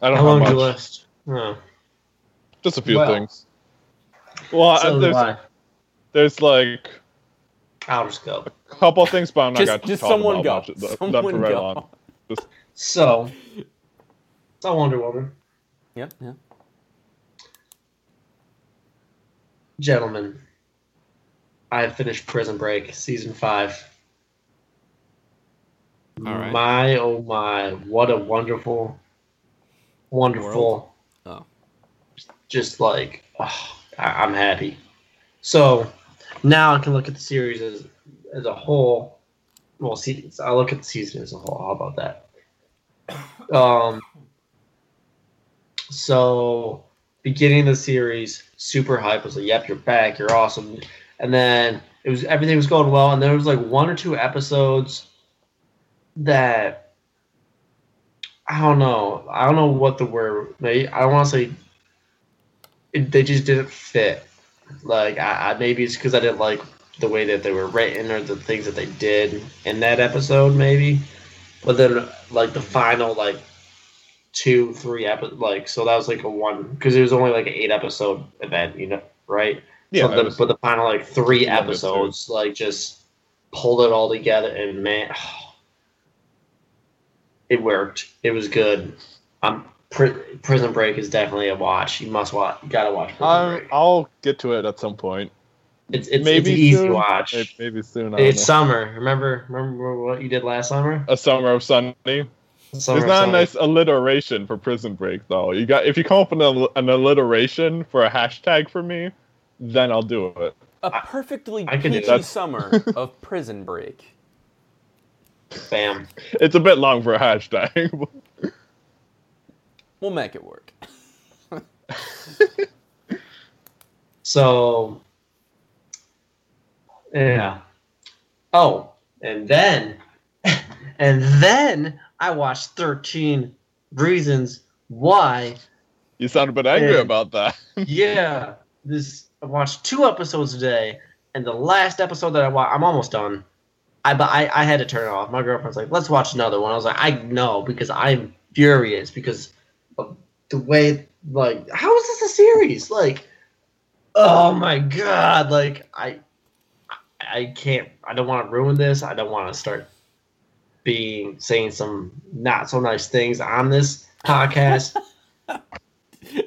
I don't How know long's much. your list? No. Just a few Well, things. Well, So there's, there's like I'll just go. a couple things, but I'm not just going to just talk someone about go much of the- someone not for very go long. Just, So, so Wonder Woman, yeah yeah gentlemen. I have finished Prison Break season five. All right. My oh my! What a wonderful, wonderful. Oh. Just like oh, I, I'm happy. So now I can look at the series as as a whole. Well, see, I look at the season as a whole. How about that? Um. So beginning of the series, super hype. Was like, "Yep, you're back. You're awesome." And then it was everything was going well, and there was like one or two episodes that I don't know. I don't know what the word. Maybe I don't want to say. It, they just didn't fit. Like I, I maybe it's because I didn't like the way that they were written or the things that they did in that episode. Maybe, but then like the final like two three episodes like so that was like a one because it was only like an eight episode event you know right Yeah, but, the, was- but the final like three too. episodes, like just pulled it all together, and man, oh, it worked. It was good. Um, Pri- Prison Break is definitely a watch. You must watch. You gotta watch Prison I'm, Break. I'll get to it at some point. It's it's, maybe it's an easy soon. watch. It- maybe soon. It's know. summer. Remember remember what you did last summer? a summer of Sunny. Summer There's of not a nice alliteration for Prison Break though. You got if you come up with an, an alliteration for a hashtag for me, then I'll do it. A perfectly I can do peachy summer of Prison Break. Bam. It's a bit long for a hashtag. We'll make it work. So, yeah. Oh, and then, and then I watched 13 Reasons Why. you sound a bit angry Yeah. about that. Yeah, this I watched two episodes today, and the last episode that I watched, I'm almost done. I but I, I had to turn it off. My girlfriend's like, "Let's watch another one." I was like, "I know," because I'm furious because of the way like how is this a series? Like, oh my god! Like I I can't. I don't want to ruin this. I don't want to start being saying some not so nice things on this podcast.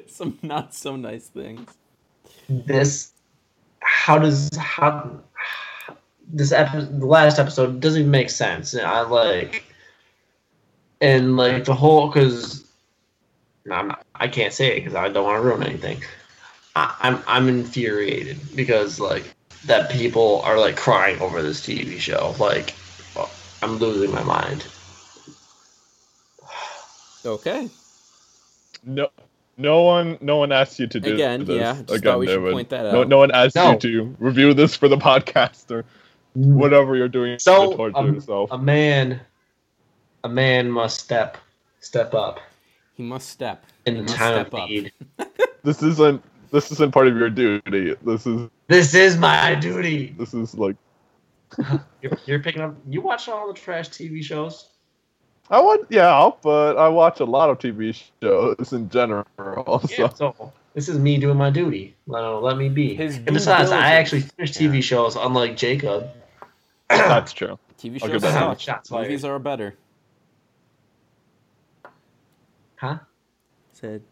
Some not so nice things. this how does how this episode the last episode doesn't even make sense And i like and like the whole because I'm not, i can't say it because i don't want to ruin anything I, i'm i'm infuriated because like that people are like crying over this tv show like i'm losing my mind Okay. No, no one, no one asked you to do Again, this. yeah, just Again, thought we should David. point that No, out. no one asked No. you to review this for the podcast or whatever you're doing So, to torture um, yourself. a man a man must step step up He must step. in he the time of up. need this isn't. This isn't part of your duty. This is. This is my duty. This is like. You're, you're picking up. You watch all the trash TV shows. I want, yeah, but I watch a lot of TV shows in general. So. Yeah. So this is me doing my duty. Let, let me be. His and besides, I actually finish TV shows, unlike Jacob. That's true. TV shows give that suck. Shots fired. Movies are better. Huh? Said.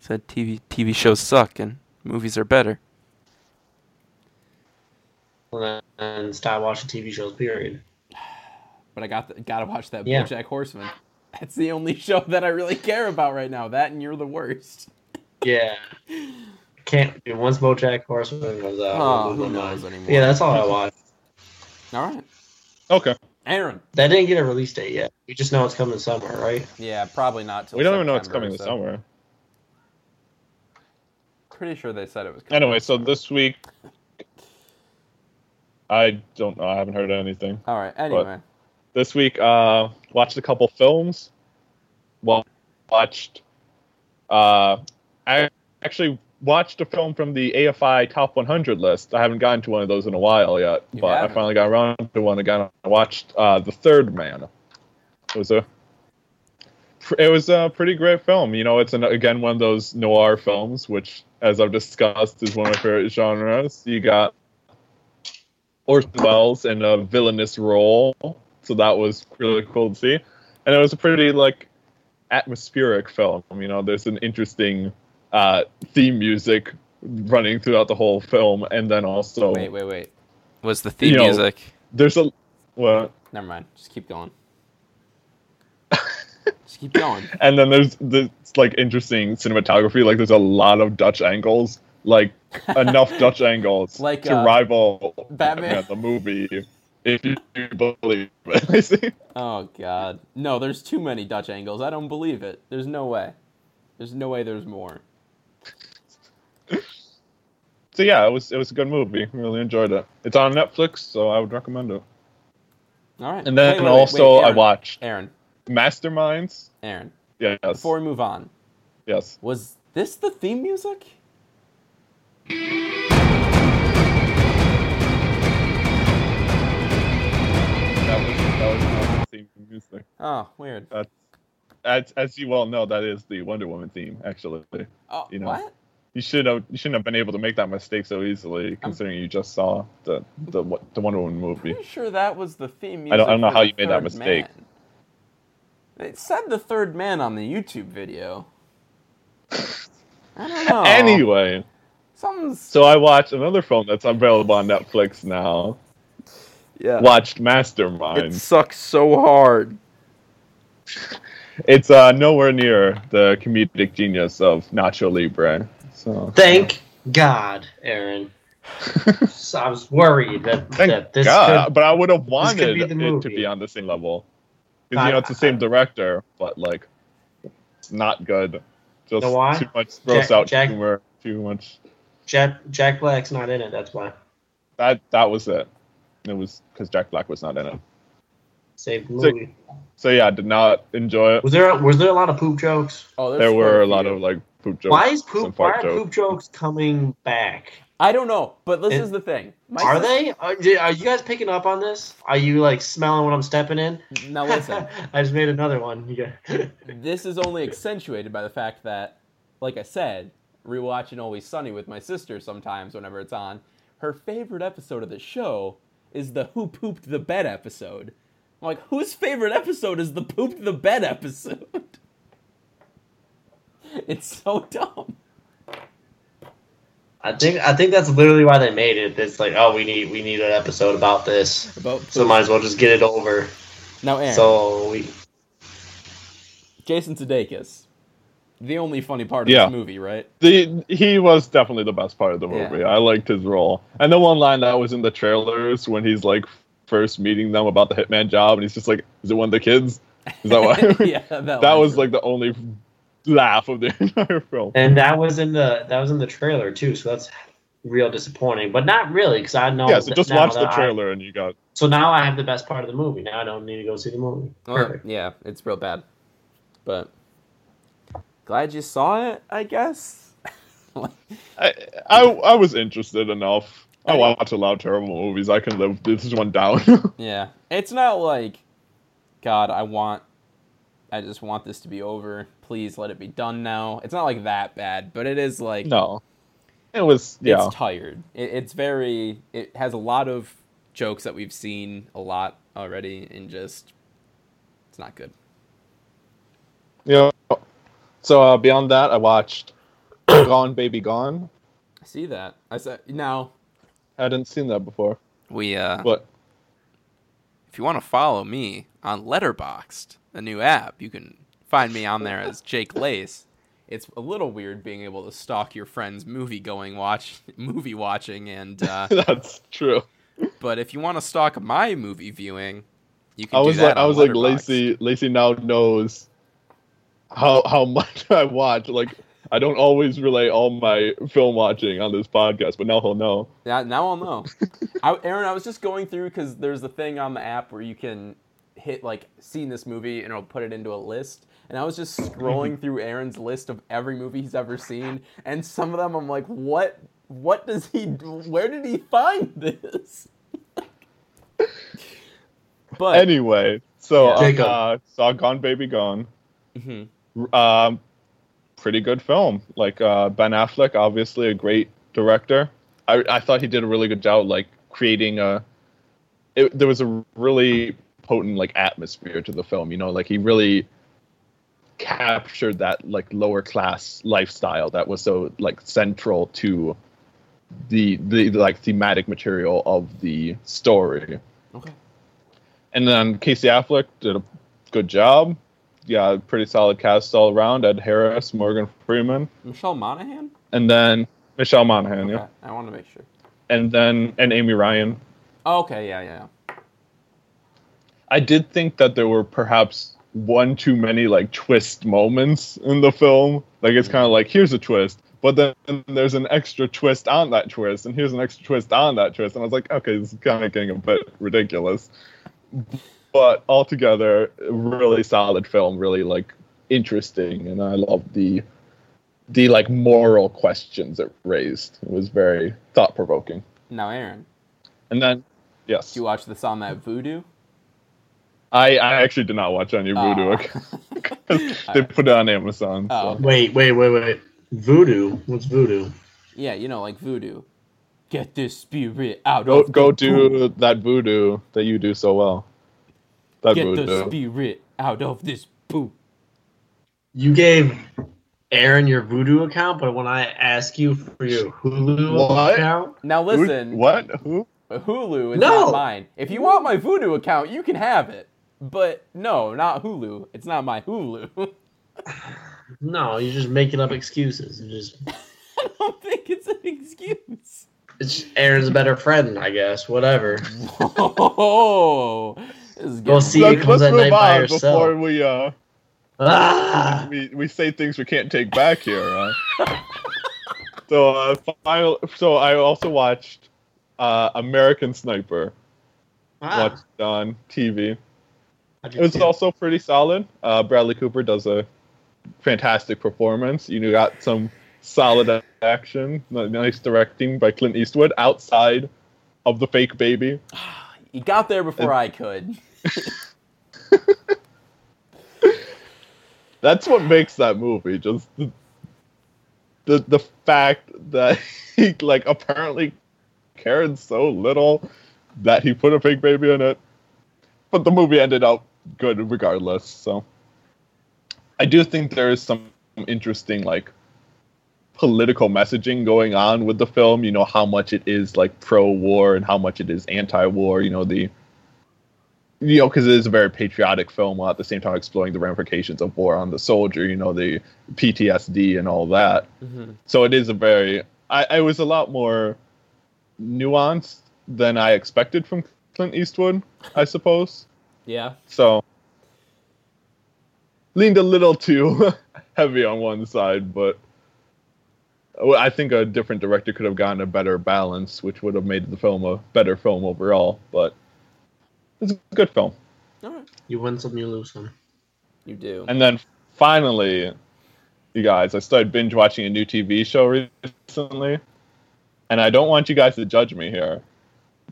Said TV TV shows suck and movies are better. And then stop watching TV shows. Period. But I got the, gotta watch that Yeah. BoJack Horseman. That's the only show that I really care about right now. That and You're the Worst. Yeah. Can't. Dude, once BoJack Horseman comes out, Oh, who knows anymore? Yeah, that's all I watch. All right, Okay. Aaron. That didn't get a release date yet. We just know it's coming summer, right? Yeah, probably not. Till We don't even know it's September, coming this so- summer. Pretty sure they said it was. coming Anyway, so this week, I don't know. I haven't heard anything. All right. Anyway, This week, uh, watched a couple films. Well, watched. Uh, I actually watched a film from the AFI Top 100 list. I haven't gotten to one of those in a while yet, You but I haven't? finally got around to one again. I watched uh, The Third Man. It was a it was a pretty great film. You know, it's an, again one of those noir films, which, as I've discussed, is one of my favorite genres. You got Orson Welles in a villainous role, so that was really cool to see. And it was a pretty like atmospheric film. You know, there's an interesting uh, theme music running throughout the whole film, and then also wait, wait, wait. Was the theme You know- music? there's a well, Never mind. Just keep going. Just keep going. and then there's this like interesting cinematography. Like there's a lot of Dutch angles, like enough Dutch angles Like, to uh, rival Batman. the movie. If you believe it, Oh God, no! There's too many Dutch angles. I don't believe it. There's no way. There's no way. There's more. So yeah, it was it was a good movie. Really enjoyed it. It's on Netflix, so I would recommend it. All right. And then Wait, wait, also wait, I watched Aaron. Masterminds. Aaron. Yes. Before we move on, yes. was this the theme music? That was that was not the theme music. Oh, weird. That's as as you all know, that is the Wonder Woman theme, actually. Oh, you know. what? You should have you shouldn't have been able to make that mistake so easily, considering you just saw the the the Wonder Woman movie. Pretty sure that was the theme music. I don't- I don't know how you made that mistake. Man. It said the third man on the YouTube video. I don't know. Anyway, something's so I watched another film that's available on Netflix now. yeah. Watched Mastermind. It sucks so hard. It's uh, nowhere near the comedic genius of Nacho Libre. So Thank God, Aaron. So I was worried that, thank that this God, could. but I would have wanted be it to be on the same level. Because you know it's the same director, but like it's not good. Just know why? too much gross Jack- out Jack- humor. Too much. Jack, Jack Black's not in it. That's why. That that was it. It was because Jack Black was not in it. Saved the So- So yeah, I did not enjoy it. Was there a, was there a lot of poop jokes? Oh, There were a lot of like poop jokes. Why is poop? Why are jokes. poop jokes coming back? I don't know, but this It- is the thing. My Are sis- they? Uh, are, are you guys picking up on this? Are you like smelling what I'm stepping in? Now listen, I just made another one. You got- this is only accentuated by the fact that, like I said, rewatching Always Sunny with my sister sometimes whenever it's on. Her favorite episode of the show is the Who Pooped the Bed episode. I'm like, whose favorite episode is the Pooped the Bed episode? It's so dumb. I think I think that's literally why they made it. It's like, oh, we need we need an episode about this, About so might as well just get it over. now, Aaron, So we Jason Sudeikis, the only funny part of Yeah. this movie, right? The he was definitely the best part of the Yeah. movie. I liked his role, and the one line that was in the trailers when he's like first meeting them about the hitman job, and he's just like, "Is it one of the kids?" Is that why? yeah, that, that was really- like the only laugh of the entire film. and that was in the that was in the trailer too. So that's real disappointing, but not really because I know. yeah, so just watch the that I- trailer and you got. so now I have the best part of the movie. Now I don't need to go see the movie. Well, Perfect. yeah, it's real bad. But glad you saw it, I guess. I, I I was interested enough. I I- watch a lot of terrible movies. I can live this one down. yeah. It's not like God, I want I just want this to be over. Please let it be done now. It's not like that bad, but it is like no, it was yeah. it's tired. It, it's very it has a lot of jokes that we've seen a lot already and just it's not good. Yeah. So uh, beyond that, I watched Gone Baby Gone. I see that. I said now I hadn't seen that before. we uh But if you want to follow me on Letterboxd, a new app, you can find me on there as Jake Lace. It's a little weird being able to stalk your friend's movie going watch movie watching and uh, that's true. but if you want to stalk my movie viewing, you can I do was that like, I was like, Letterboxd. Lacey. Lacey now knows how how much I watch. Like, I don't always relay all my film watching on this podcast, but now he'll know. Yeah, now I'll know. I, Aaron, I was just going through because there's a thing on the app where you can hit like seen this movie and it'll put it into a list. And I was just scrolling through Aaron's list of every movie he's ever seen, and some of them I'm like, what? What does he? do? Where did he find this? but Anyway, so Yeah. Jacob. uh, saw Gone Baby Gone. Mhm. Um, pretty good film. Like uh, Ben Affleck, obviously a great director. I I thought he did a really good job, like creating a. It, there was a really potent like atmosphere to the film. You know, like he really captured that like lower class lifestyle that was so like central to the the like thematic material of the story. okay. And then Casey Affleck did a good job. Yeah, pretty solid cast all around. Ed Harris, Morgan Freeman, Michelle Monaghan. and then Michelle Monaghan, yeah, I want to make sure. and then and Amy Ryan. Oh, okay, yeah, yeah. I did think that there were perhaps one too many like twist moments in the film. Like it's kind of like here's a twist, but then there's an extra twist on that twist, and here's an extra twist on that twist, and I was like, okay, this is kind of getting a bit ridiculous. But altogether, really solid film, really like interesting, and I love the the like moral questions it raised. It was very thought provoking. Now, Aaron, And then, yes, did you watch the on that Vudu? I, I actually did not watch on your Vudu Ah. account. 'cause they put it on Amazon. Oh. so. Wait, wait, wait, wait. Voodoo. What's voodoo? Yeah, you know, like voodoo. Get this spirit out Go of go the poo. do that voodoo that you do so well. That Get the voodoo. spirit out of this poo. You gave Aaron your Vudu account, but when I ask you for your Hulu What? account, Now Who- listen, What? Who? Hulu is No! not mine. If you want my Vudu account, you can have it. But no, not Hulu. It's not my Hulu. no, you're just making up excuses. You just I don't think it's an excuse. it's Aaron's a better friend, I guess. Whatever. Whoa. This is Go getting see weird. it comes at night by herself. before we uh Ah, we, we say things we can't take back here. Huh? so uh, final, so I also watched uh, American Sniper. Ah, Watched on TV. I It was too. also pretty solid. Uh, Bradley Cooper does a fantastic performance. You got some solid action, nice directing by Clint Eastwood outside of the fake baby. You got there before I could. That's what makes that movie. Just the the, the fact that he like apparently cared so little that he put a fake baby in it. But the movie ended up good regardless. So I do think there is some interesting like political messaging going on with the film. You know how much it is like pro-war and how much it is anti-war. You know the you know, because it is a very patriotic film while at the same time exploring the ramifications of war on the soldier, you know, the PTSD and all that. Mm-hmm. So it is a very, I, I was a lot more nuanced than I expected from Clint Eastwood, I suppose. Yeah. So leaned a little too heavy on one side, but I think a different director could have gotten a better balance, which would have made the film a better film overall. But it's a good film. All right. You win some, you lose some. You do. And then finally, you guys, I started binge watching a new TV show recently. And I don't want you guys to judge me here,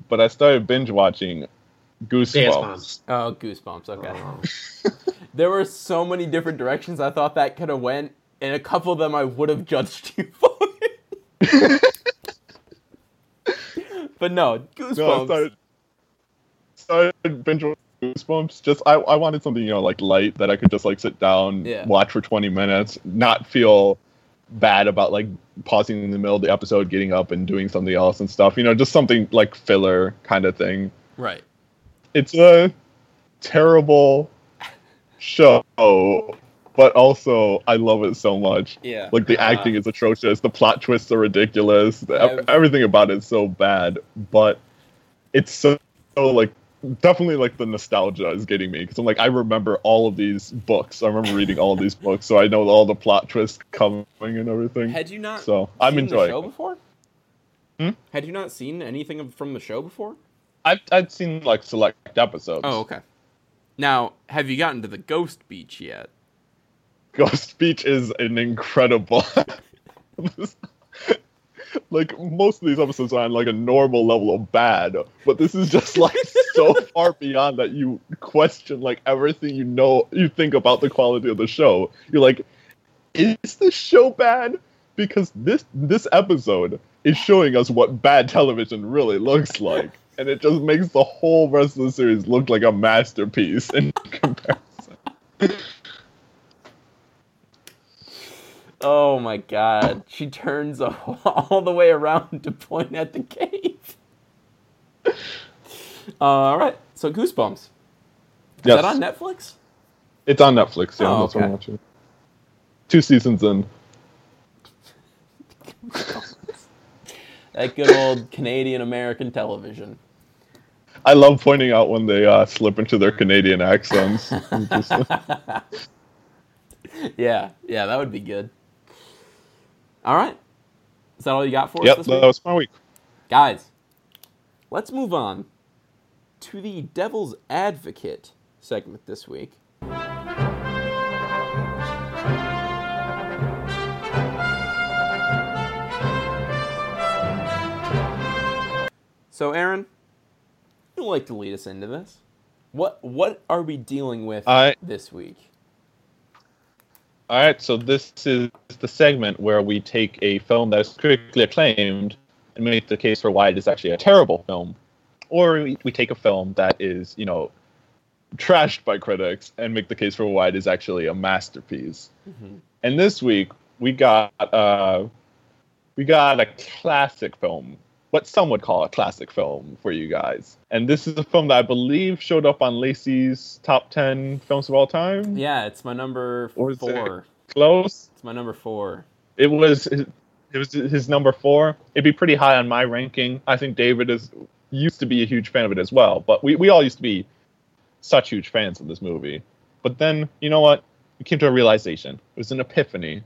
but I started binge watching Dance Goosebumps. Oh, goosebumps. Okay. Oh. There were so many different directions I thought that could have went, and a couple of them I would have judged you for. but no, goosebumps. No, I started, started binge Goosebumps. Just I, I wanted something you know like light that I could just like sit down, Yeah. watch for twenty minutes, not feel bad about like pausing in the middle of the episode, getting up and doing something else and stuff. You know, just something like filler kind of thing. right. It's a terrible show, but also I love it so much. Yeah. Like the Uh, acting is atrocious, the plot twists are ridiculous, I've- everything about it is so bad, but it's so, so like definitely like the nostalgia is getting me because I'm like I remember all of these books. I remember reading all of these books, so I know all the plot twists coming and everything. Had you not So, I'm enjoying the show it. before? Hmm? Had you not seen anything from the show before? I've I've seen like select episodes. Oh, okay. Now, have you gotten to the Ghost Beach yet? Ghost Beach is an incredible. like most of these episodes are on like a normal level of bad, but this is just like so far beyond that you question like everything you know you think about the quality of the show. You're like, is this show bad? Because this this episode is showing us what bad television really looks like. And it just makes the whole rest of the series look like a masterpiece in comparison. Oh my god. She turns all, the way around to point at the cave. Uh, all right. So Goosebumps. Is Yes. that on Netflix? It's on Netflix. Yeah, Oh, that's what I'm watching. Two seasons in. That good old Canadian American television. I love pointing out when they uh, slip into their Canadian accents. Yeah, yeah, that would be good. All right. Is that all you got for us yep, that was my week. Guys, let's move on to the Devil's Advocate segment this week. So, Aaron, like to lead us into this. What what are we dealing with I- this week? All right, so this is the segment where we take a film that is critically acclaimed and make the case for why it is actually a terrible film, or we, we take a film that is, you know, trashed by critics and make the case for why it is actually a masterpiece. And this week we got uh, we got a classic film, what some would call a classic film for you guys. And this is a film that I believe showed up on Lacey's top ten films of all time. Yeah, it's my number Or is it- four. Close. It's my number four. It was it was his number four. It'd be pretty high on my ranking. I think David is used to be a huge fan of it as well. But we, we all used to be such huge fans of this movie. But then you know what? We came to a realization. It was an epiphany,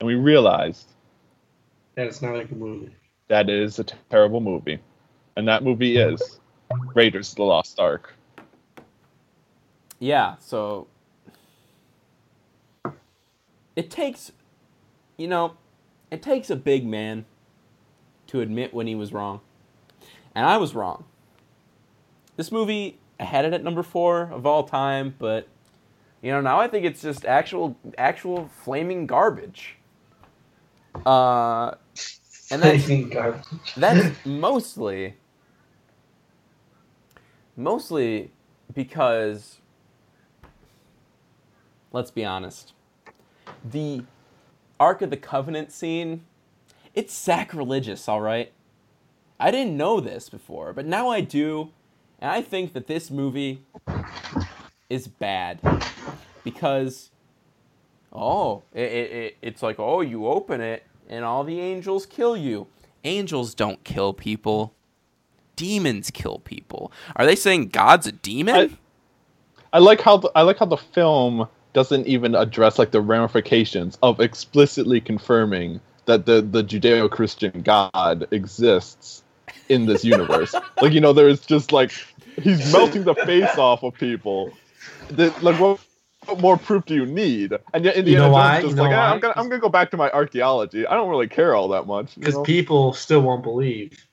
and we realized That it's not like a movie. That is a terrible movie, and that movie is Raiders of the Lost Ark. Yeah, so it takes, you know, it takes a big man to admit when he was wrong. And I was wrong. This movie, I had it at number four of all time, but you know, now I think it's just actual actual flaming garbage. Uh and that's that's mostly mostly because let's be honest the ark of the covenant scene it's sacrilegious all right? I didn't know this before but now i do and i think that this movie is bad because oh it, it, it, it's like oh you open it and all the angels kill you angels don't kill people demons kill people are they saying god's a demon I- I like how the, I like how the film doesn't even address like the ramifications of explicitly confirming that the the Judeo-Christian God exists in this universe. like you know, there's just like he's melting the face off of people. The, like what, what more proof do you need? And yet Indiana know Jones just You know like "Ah, why? I'm gonna I'm gonna go back to my archaeology. I don't really care all that much. you Because know? people still won't believe.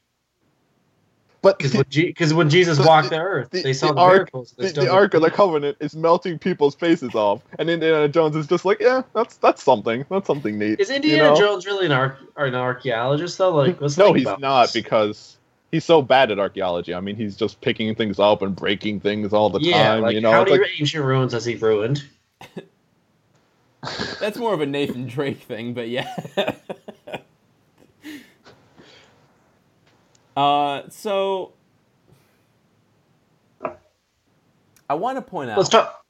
but Because when, Je- when Jesus walked the earth, the- they saw the the, ark- miracles. The, the Ark of the. Covenant is melting people's faces off, and Indiana Jones is just like, yeah, that's that's something. That's something neat. Is you Indiana know? Jones really an, or an archaeologist though? Like, No, he's not this. because he's so bad at archaeology. I mean, he's just picking things up and breaking things all the yeah, time. like you know, how many like, ancient ruins has he ruined? That's more of a Nathan Drake thing, but yeah. uh, so I want to point out. Let's talk.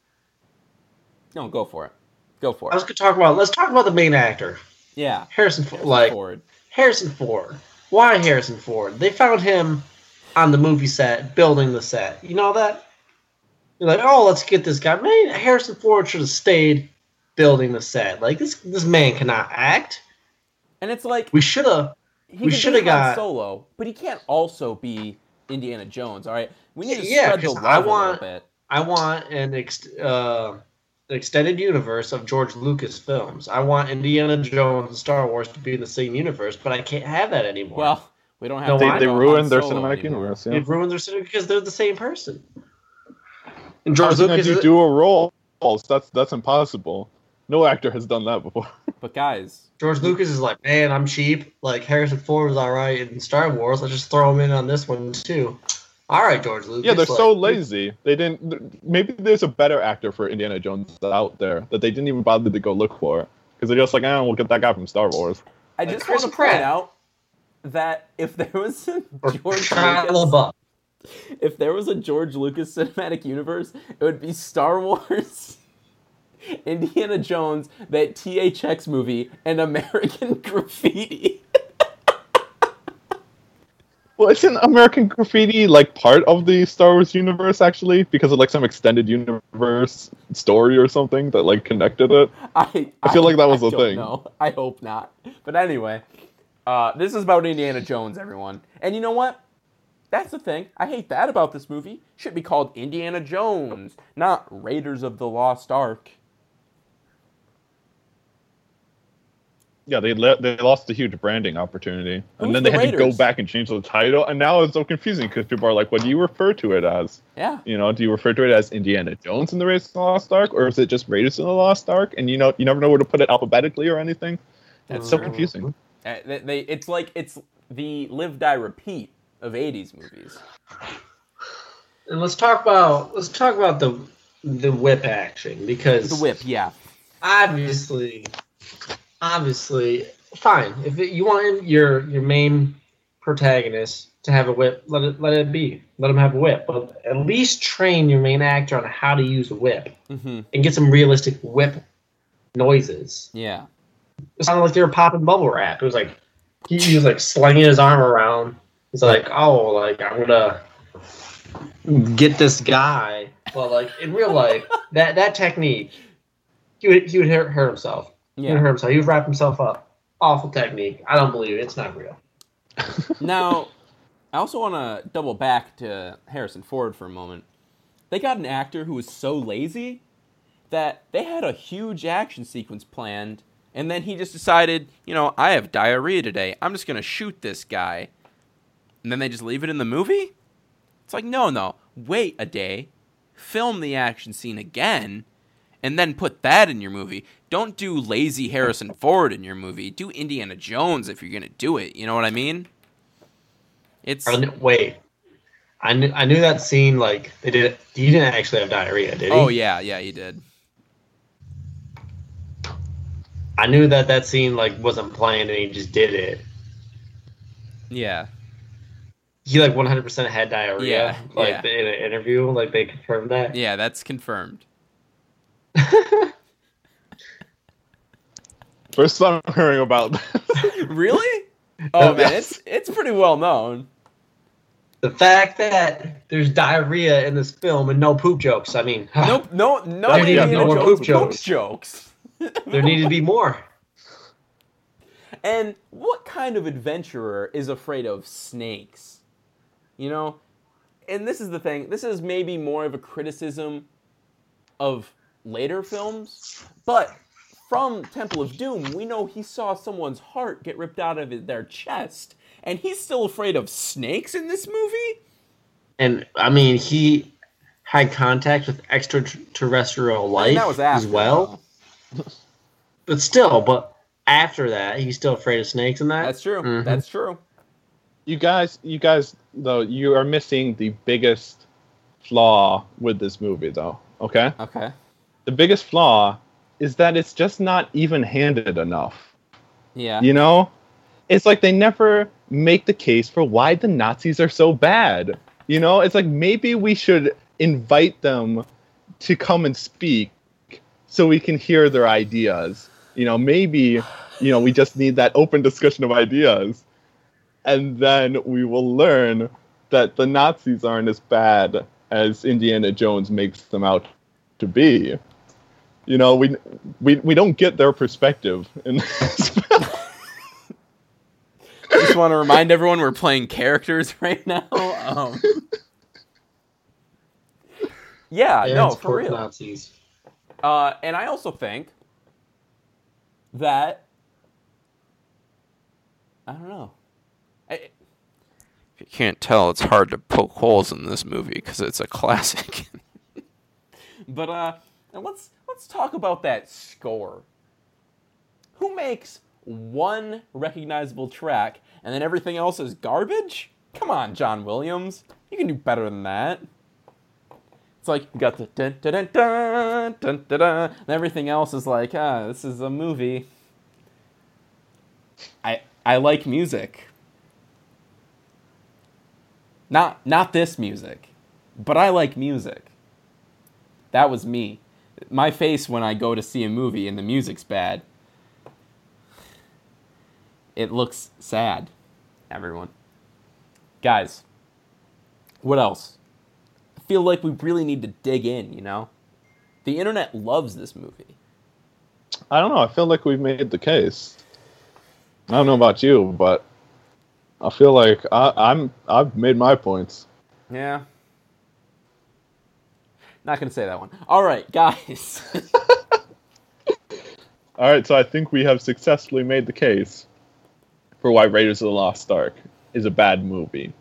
No, go for it. Go for I was it. gonna talk about. Let's talk about the main actor, Yeah. Harrison. Ford. Like Ford. Harrison Ford. Why Harrison Ford? They found him on the movie set, building the set. You know that? You're like, oh, let's get this guy. Man, Harrison Ford should have stayed building the set. Like this, this man cannot act. And it's like We should have. he we shoulda got- Solo, but he can't also be Indiana Jones. All right, we need to Yeah, spread the love I a want- little bit. I want an ex- uh, extended universe of George Lucas films. I want Indiana Jones and Star Wars to be in the same universe, but I can't have that anymore. Well, we don't have No, to. they, they ruined their cinematic anymore. universe. Yeah. it ruins their cinema because they're the same person. And George he gonna Lucas do a role. That's that's impossible. No actor has done that before. But guys, George Lucas is like, man, I'm cheap. Like Harrison Ford was all right in Star Wars. Let's just throw him in on this one too. All right, George Lucas. yeah, they're so lazy. They didn't. Maybe there's a better actor for Indiana Jones out there that they didn't even bother to go look for because they're just like, ah, we'll get that guy from Star Wars. I just want to point out that if there was a George Lucas, if there was a George Lucas cinematic universe, it would be Star Wars, Indiana Jones, that THX movie, and American Graffiti. Well, isn't American Graffiti like part of the Star Wars universe actually because of like some extended universe story or something that like connected it? I, I feel like that was I a don't thing. know. I hope not. But anyway, uh, this is about Indiana Jones, everyone. And you know what? That's the thing. I hate that about this movie. Should be called Indiana Jones, not Raiders of the Lost Ark. Yeah, they le- they lost a huge branding opportunity, Who's and then the they had to go back and change the title, and now it's so confusing because people are like, "What do you refer to it as?" Yeah. You know, do you refer to it as Indiana Jones in the Raiders of the Lost Ark, or is it just Raiders of the Lost Ark? And you know, you never know where to put it alphabetically or anything. It's so true. confusing. Uh, they, they, it's like it's the live die repeat of 80s movies. And let's talk about let's talk about the the whip action because The whip, yeah. obviously, obviously, fine. If it, you want your your main protagonist to have a whip, let it let it be. Let him have a whip, but at least train your main actor on how to use a whip mm-hmm. and get some realistic whip noises. Yeah. It sounded like they were popping bubble wrap. It was like he, he was like slinging his arm around. He's like, oh, like I'm gonna get this guy. But like in real life, that that technique, he would he would hurt, hurt himself. He Yeah. hurt himself. He would wrap himself up. Awful technique. I don't believe it. It's not real. Now, I also want to double back to Harrison Ford for a moment. They got an actor who was so lazy that they had a huge action sequence planned, and then he just decided, you know, I have diarrhea today. I'm just going to shoot this guy. And then they just leave it in the movie? It's like, no, no. Wait a day. Film the action scene again, and then put that in your movie. Don't do lazy Harrison Ford in your movie. Do Indiana Jones if you're going to do it. You know what I mean? It's. Wait, I knew I knew that scene. Like they did. He didn't actually have diarrhea, did he? Oh, yeah, yeah, he did. I knew that that scene like wasn't planned and he just did it. Yeah. He like 100% had diarrhea. Yeah, like yeah. in an interview, like they confirmed that. Yeah, that's confirmed. First time I'm hearing about this. Really? Oh, man, it's, it's pretty well known. The fact that there's diarrhea in this film and no poop jokes. I mean, Nope, no, no There need to be Indiana more Jones poop poop jokes. jokes. there needed to be more. And what kind of adventurer is afraid of snakes? You know? And this is the thing. This is maybe more of a criticism of later films, but from Temple of Doom, we know he saw someone's heart get ripped out of their chest, and he's still afraid of snakes in this movie? And I mean, he had contact with extraterrestrial I life mean, that was as well. But still, but after that, he's still afraid of snakes and that. That's true. Mhm. That's true. you guys, you guys, though, you are missing the biggest flaw with this movie, though. Okay, Okay. The biggest flaw is that it's just not even-handed enough. Yeah. You know, it's like they never make the case for why the Nazis are so bad. You know, it's like maybe we should invite them to come and speak so we can hear their ideas. You know, maybe, you know, we just need that open discussion of ideas. And then we will learn that the Nazis aren't as bad as Indiana Jones makes them out to be. You know, we we, we don't get their perspective in this film. just want to remind everyone we're playing characters right now. Um, yeah, no, Aaron's for real. Nazis. Uh, and I also think that I don't know. I, if you can't tell, it's hard to poke holes in this movie because it's a classic. but uh, let's let's talk about that score. Who makes one recognizable track and then everything else is garbage? Come on, John Williams. You can do better than that. It's like you got the dun dun dun dun dun dun, dun and everything else is like, ah, this is a movie. I I like music. Not not this music, but I like music. That was me. My face when I go to see a movie and the music's bad. It looks sad. Everyone. Guys, what else? I feel like we really need to dig in, you know? The internet loves this movie. I don't know. I feel like we've made the case. I don't know about you, but I feel like I, I'm I've made my points. Yeah. Not gonna say that one. All right, guys. All All right, so I think we have successfully made the case for why Raiders of the Lost Ark is a bad movie.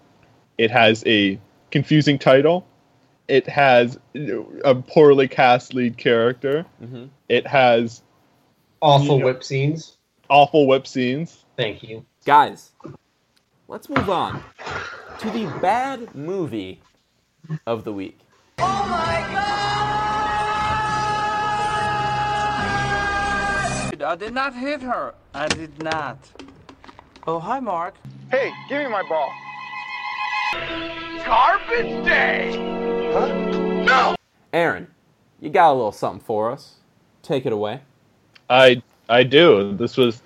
It has a confusing title. It has a poorly cast lead character. Mhm. It has Awful Yeah. whip scenes. awful whip scenes. Thank you. Guys, let's move on to the bad movie of the week. I did not hit her. I did not. Oh, hi, Mark. Hey, give me my ball. Garbage day! Huh? No! Aaron, you got a little something for us. Take it away. I I do. This was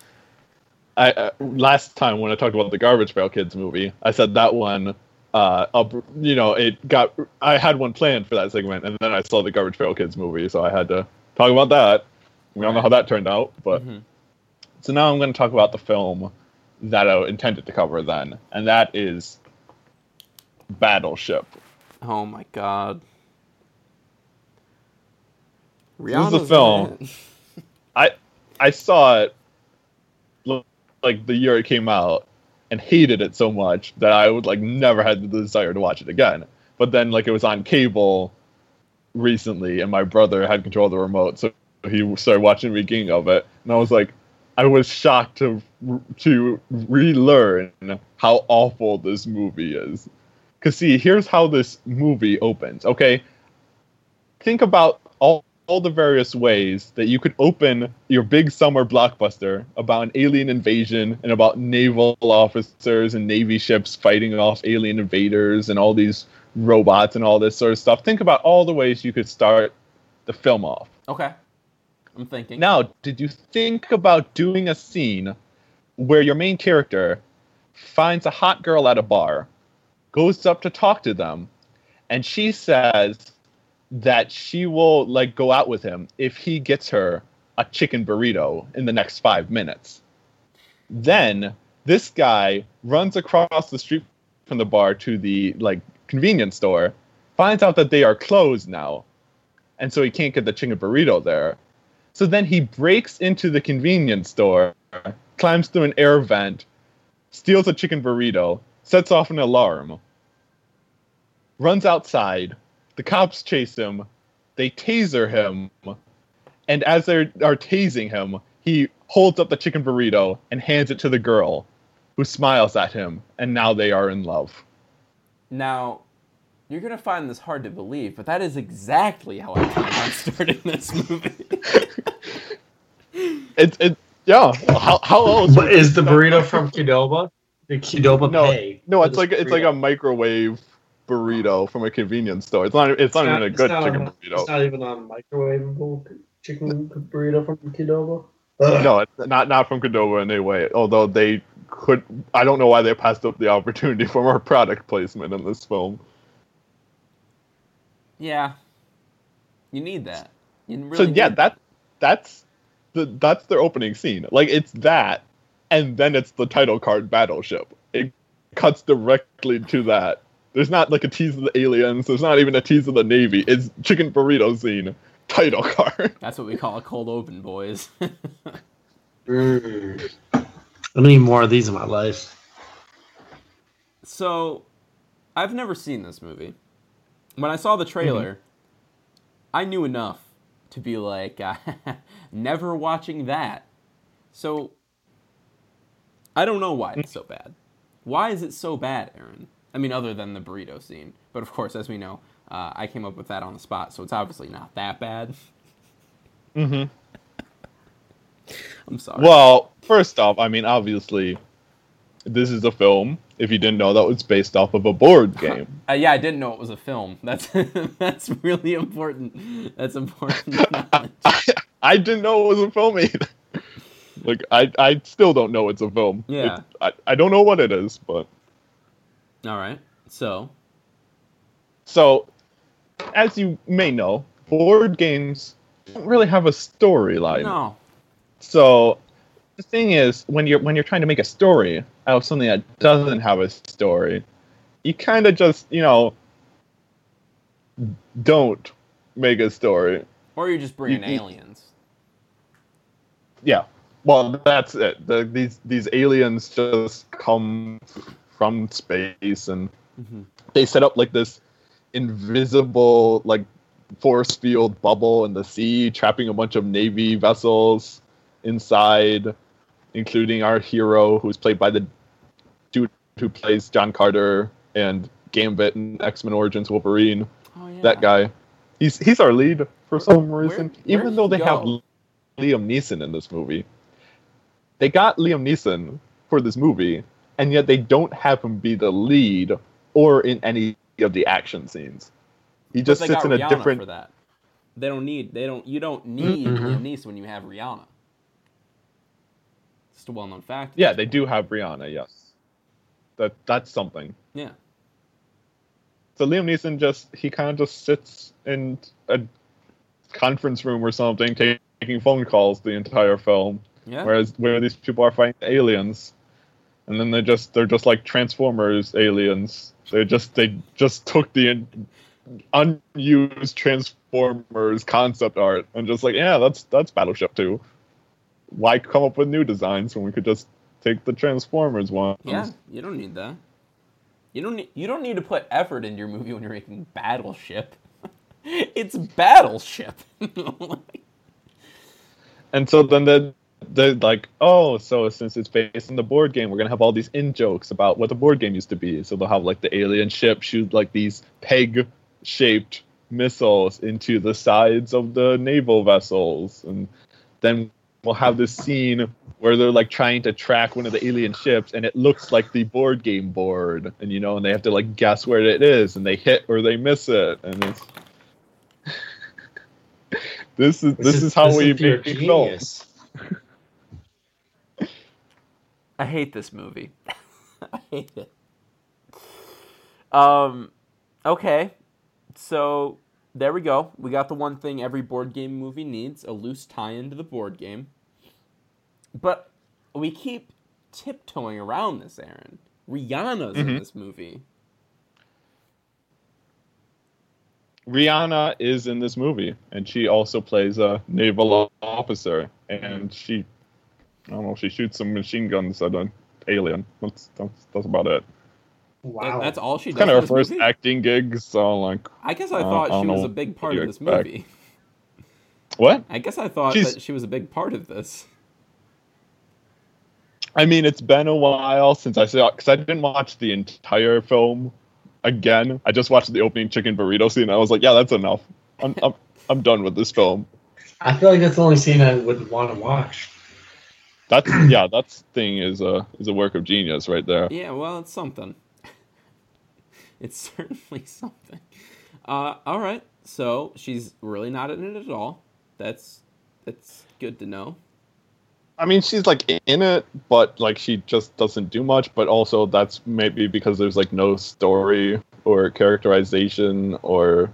I uh, last time when I talked about the Garbage Pail Kids movie. I said that one. Uh, up, you know, it got. I had one planned for that segment, and then I saw the Garbage Pail Kids movie, so I had to talk about that. We don't know how that turned out, but Mhm. so now I'm going to talk about the film that I intended to cover then, and that is Battleship. Oh my god. This is a Rihanna's film. I I saw it like the year it came out and hated it so much that I would like never had the desire to watch it again. But then like it was on cable recently and my brother had control of the remote so he started watching the beginning of it and I was like I was shocked to to relearn how awful this movie is. Cuz see, here's how this movie opens. Okay? Think about all all the various ways that you could open your big summer blockbuster about an alien invasion and about naval officers and navy ships fighting off alien invaders and all these robots and all this sort of stuff. Think about all the ways you could start the film off. Okay. I'm thinking. Now, did you think about doing a scene where your main character finds a hot girl at a bar, goes up to talk to them, and she says that she will like go out with him if he gets her a chicken burrito in the next 5 minutes. Then this guy runs across the street from the bar to the like convenience store, finds out that they are closed now, and so he can't get the chicken burrito there. So then he breaks into the convenience store, climbs through an air vent, steals a chicken burrito, sets off an alarm, runs outside. The cops chase him. They taser him. And as they are tasing him, he holds up the chicken burrito and hands it to the girl, who smiles at him. And now they are in love. Now, you're gonna find this hard to believe, but that is exactly how I planned on starting this movie. It's it. Yeah. How, how else? But is the burrito from Qdoba? The Qdoba No, pay? no, it's like it's like a microwave burrito from a convenience store. It's not. It's not, even a good chicken a- burrito. It's not even a microwavable chicken burrito from Qdoba. Ugh. No, it's not not from Qdoba in any way. Although they could, I don't know why they passed up the opportunity for more product placement in this film. yeah. You need that. You really so yeah, that that's the that's their opening scene. Like it's that, and then it's the title card Battleship. It cuts directly to that. There's not like a tease of the aliens. There's not even a tease of the navy. It's chicken burrito scene. Title card. That's what we call a cold open, boys. Mm. I need more of these in my life. so, I've never seen this movie. When I saw the trailer, I knew enough to be like, never watching that. So, I don't know why it's so bad. Why is it so bad, Aaron? I mean, other than the burrito scene. But of course, as we know, uh, I came up with that on the spot, so it's obviously not that bad. Mm-hmm. I'm sorry. Well, first off, I mean, obviously, this is a film. If you didn't know, that was based off of a board game. Uh, yeah, I didn't know it was a film. That's that's really important. That's important. knowledge. I didn't know it was a film either. Like, I, I still don't know it's a film. Yeah. It's- I, I don't know what it is, but All right. So, so as you may know, board games don't really have a storyline. no. So the thing is, when you're when you're trying to make a story out of something that doesn't have a story, you kind of just you know don't make a story. Or you just bring You- you- aliens. yeah. Well, that's it. The, these these aliens just come from space and Mhm. they set up like this invisible like force field bubble in the sea, trapping a bunch of navy vessels inside, including our hero, who's played by the dude who plays John Carter and Gambit in X Men Origins Wolverine. Oh, yeah. That guy, he's he's our lead for some reason. where'd Even though he they have? Liam Neeson in this movie, they got Liam Neeson for this movie, and yet they don't have him be the lead or in any of the action scenes. He just sits got in a Rihanna different for that. They don't need. They don't. You don't need Mhm. Liam Neeson when you have Rihanna. It's a well-known fact. Yeah, they do have Rihanna. Yes, that that's something. Yeah. So Liam Neeson just he kind of just sits in a conference room or something, taking phone calls the entire film. Yeah. Whereas where these people are fighting aliens, and then they just they're just like Transformers aliens. They just they just took the un- unused Transformers concept art and just like yeah that's that's Battleship too. Why come up with new designs when we could just take the Transformers one? Yeah. You don't need that. You don't need. You don't need to put effort into your movie when you're making Battleship. it's Battleship. And so then they they're like, oh, so since it's based on the board game, we're gonna have all these in jokes about what the board game used to be. So they'll have like the alien ship shoot like these peg shaped missiles into the sides of the naval vessels, and then we'll have this scene where they're like trying to track one of the alien ships, and it looks like the board game board, and you know, and they have to like guess where it is, and they hit or they miss it, and it's. This is this, is, how we make films. genius. I hate this movie. I hate it. Um, okay, so there we go. We got the one thing every board game movie needs: a loose tie into the board game. But we keep tiptoeing around this, Aaron. Rihanna's in Mhm. this movie. Rihanna is in this movie, and she also plays a naval officer, and she, I don't know, she shoots some machine guns at an alien. That's that's, that's about it. Wow. That's all she It's kind of her first movie? acting gig, so like, I guess I I thought don't she was a big part of this expect. movie. what? I guess I thought She's- that she was a big part of this. I mean, it's been a while since I saw because I didn't watch the entire film again. I just watched the opening chicken burrito scene. And I was like, yeah, that's enough. I'm I'm, I'm done with this film. I feel like that's the only scene I would want to watch. That's yeah, that's thing is a is a work of genius right there. Yeah, well, it's something. it's certainly something. Uh, all right, so she's really not in it at all. That's that's good to know. I mean, she's like in it, but like she just doesn't do much. But also, that's maybe because there's like no story or characterization or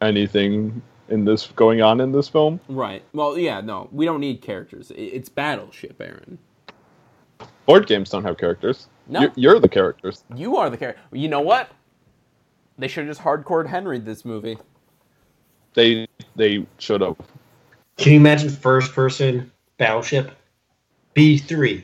anything in this going on in this film. Right. Well, yeah, no, we don't need characters. It's Battleship, Aaron. Board games don't have characters. No. You're, you're the characters. You are the character. You know what? They should have just hardcore Henry this movie. They they should have. Can you imagine first person battleship? B3.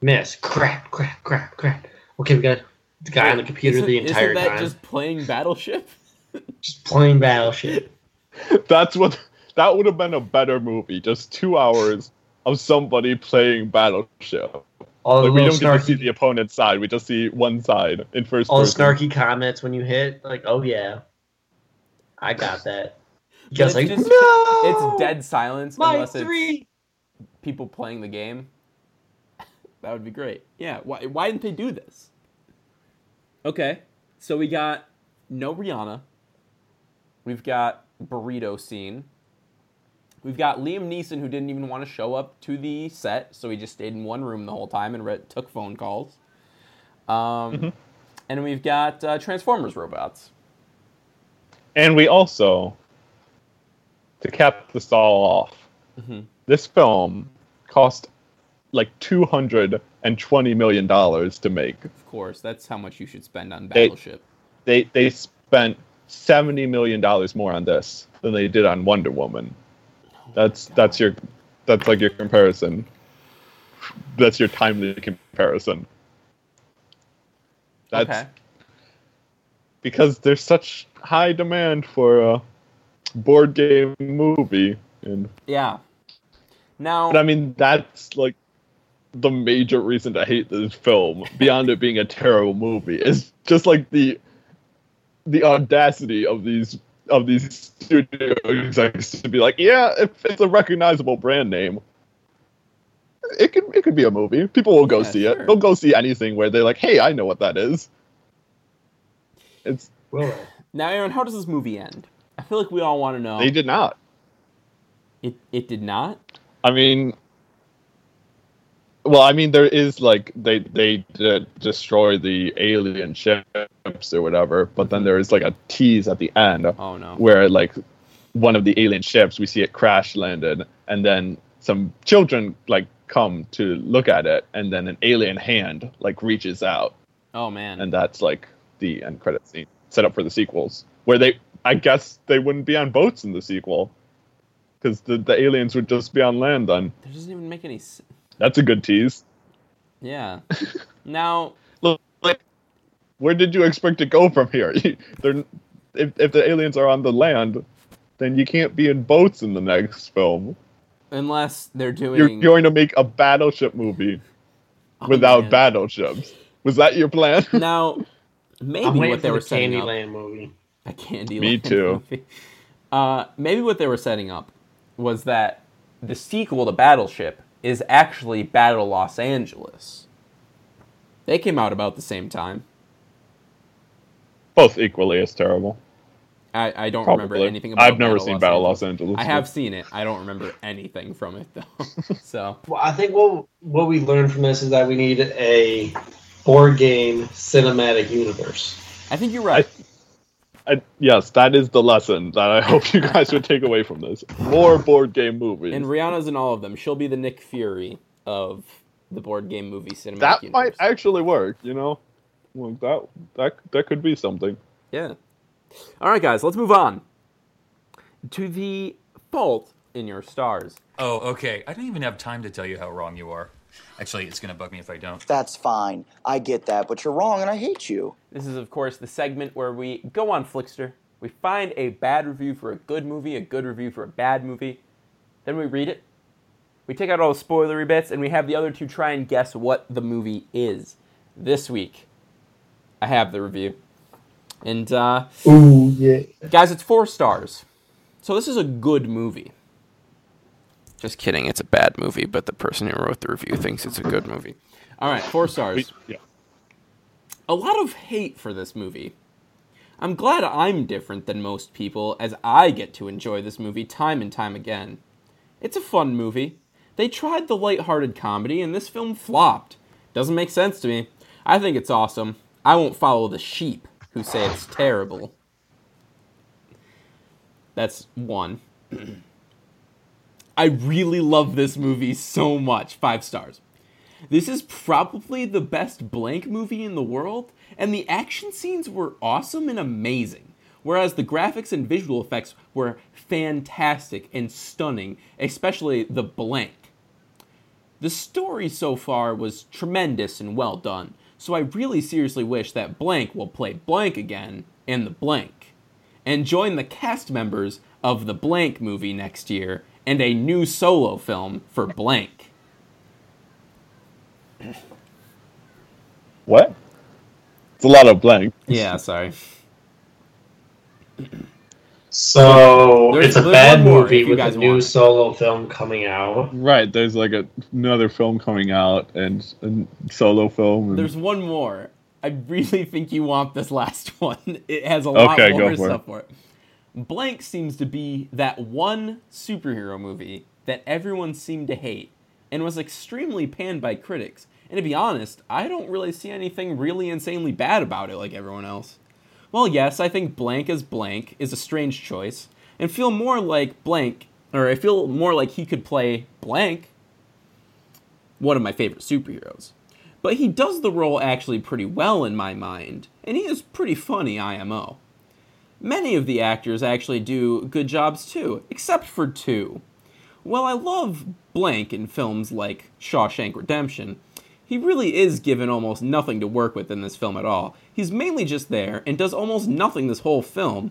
Miss. Crap, crap, crap, crap. Okay, we got the guy on the computer the entire isn't that time. just playing Battleship? Just playing battleship. That's what that would have been a better movie. Just two hours of somebody playing Battleship. All the Like we don't get to see the opponent's side. We just see one side in first all the person. snarky comments when you hit. Like, oh yeah, I got that. You guys It's like, just- no, It's dead silence My unless it's three. people playing the game. that would be great. Yeah, why, why didn't they do this? Okay, so we got no Rihanna. We've got burrito scene. We've got Liam Neeson who didn't even want to show up to the set, so he just stayed in one room the whole time and read, took phone calls. Um, And we've got uh, Transformers robots. And we also, to cap this all off, Mhm. this film cost like two hundred and twenty million dollars to make. Of course, that's how much you should spend on They- Battleship. They they spent seventy million dollars more on this than they did on Wonder Woman. That's that's your that's like your comparison. That's your timely comparison. That's okay. because there's such high demand for a board game movie, and Yeah. Now, but I mean that's like the major reason to hate this film. Beyond it being a terrible movie, is just like the the audacity of these of these studio execs to be like, yeah, if it's a recognizable brand name, it could it could be a movie. People will go Yeah, see sure. it. They'll go see anything where they're like, hey, I know what that is. It's Will they? now, Aaron, how does this movie end? I feel like we all want to know. they did not. It it did not. I mean, well, I mean, there is like they they did destroy the alien ships or whatever, but then there is like a tease at the end Oh no. where like one of the alien ships we see it crash landed, and then some children like come to look at it, and then an alien hand like reaches out, Oh man. and that's like the end credit scene set up for the sequels, where they I guess they wouldn't be on boats in the sequel. Because the, the aliens would just be on land then. It doesn't even make any. s That's a good tease. Yeah. now, Look, like, where did you expect to go from here? They're, if, if the aliens are on the land, then you can't be in boats in the next film. unless they're doing. You're going to make a battleship movie Oh, without man. battleships. Was that your plan? Now, maybe what they were the setting up. Candyland movie. A Candyland. Me too. movie. Uh, maybe what they were setting up was that the sequel to Battleship is actually Battle Los Angeles. They came out about the same time. Both equally as terrible. I, I don't Probably. remember anything about I've never Battle seen Los Battle Angeles. Los Angeles. I have seen it. I don't remember anything from it though. so Well, I think what what we learned from this is that we need a board game cinematic universe. I think you're right. I, yes, that is the lesson that I hope you guys would take away from this. More board game movies. and Rihanna's in all of them. She'll be the Nick Fury of the board game movie cinematic that universe. might actually work, you know? Well, that that that could be something. Yeah. All right, guys, let's move on to the fault in your stars. Oh, okay. I don't even have time to tell you how wrong you are. Actually, it's gonna bug me if I don't. That's fine. I get that, but you're wrong and I hate you. This is, of course, the segment where we go on Flixster. We find a bad review for a good movie, a good review for a bad movie. Then we read it. We take out all the spoilery bits, and we have the other two try and guess what the movie is. This week, I have the review. And, uh, Ooh, yeah. guys, it's four stars. So this is a good movie. Just kidding, it's a bad movie, but the person who wrote the review thinks it's a good movie. All right, four stars Yeah. a lot of hate for this movie. I'm glad I'm different than most people, as I get to enjoy this movie time and time again. It's a fun movie. They tried the lighthearted comedy, and this film flopped. Doesn't make sense to me. I think it's awesome. I won't follow the sheep who say it's terrible. That's one. I really love this movie so much. Five stars. This is probably the best blank movie in the world, and the action scenes were awesome and amazing. Whereas the graphics and visual effects were fantastic and stunning, especially the blank. The story so far was tremendous and well done, so I really seriously wish that Blank will play Blank again in the Blank, and join the cast members of the Blank movie next year and a new solo film for Blank. What? It's a lot of blank. Yeah, sorry. So There's- it's a bad movie with a new want solo film coming out. Right, there's like a, another film coming out and a solo film. And, There's one more. I really think you want this last one. It has a lot Okay, go more for it. stuff for it. Blank seems to be that one superhero movie that everyone seemed to hate and was extremely panned by critics. And to be honest, I don't really see anything really insanely bad about it like everyone else. Well, yes, I think Blank as Blank is a strange choice, and feel more like Blank, or I feel more like he could play Blank, one of my favorite superheroes. But he does the role actually pretty well in my mind, and he is pretty funny IMO. Many of the actors actually do good jobs too, except for two. while I love Blank in films like Shawshank Redemption, he really is given almost nothing to work with in this film at all. He's mainly just there and does almost nothing this whole film.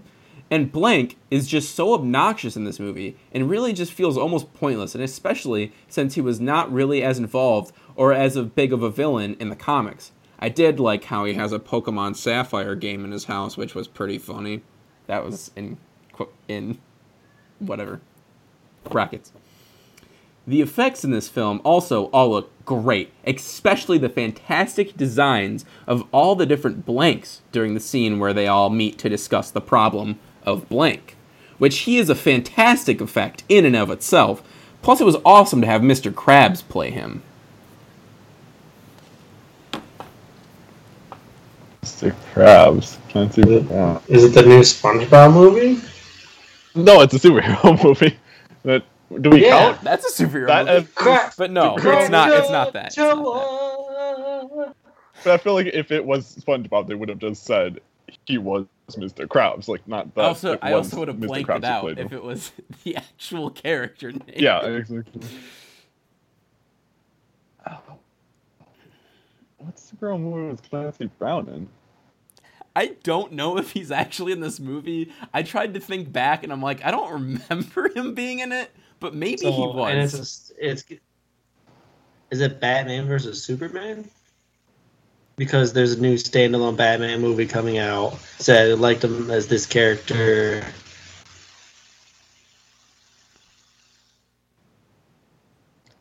And Blank is just so obnoxious in this movie and really just feels almost pointless, and especially since he was not really as involved or as big of a villain in the comics. I did like how he has a Pokemon Sapphire game in his house, which was pretty funny. That was in in whatever brackets. The effects in this film also all look great, especially the fantastic designs of all the different blanks during the scene where they all meet to discuss the problem of blank, which he is a fantastic effect in and of itself. Plus, it was awesome to have Mr. Krabs play him. Mr. Krabs. Can't see that. Is it the new SpongeBob movie? No, it's a superhero movie. That do we Yeah. count? That's a superhero That, movie. uh, But no, it's not. It's not that. It's not that. but I feel like if it was SpongeBob, they would have just said he was Mr. Krabs, like not that. also, I also would have Mr. blanked Krabs it out if him. it was the actual character name. Yeah, exactly. What girl movie with Clancy Brown in? I don't know if he's actually in this movie. I tried to think back, and I'm like, I don't remember him being in it, but maybe he was. and it's, was. a, it's is it Batman versus Superman? Because there's a new standalone Batman movie coming out. So I liked him as this character.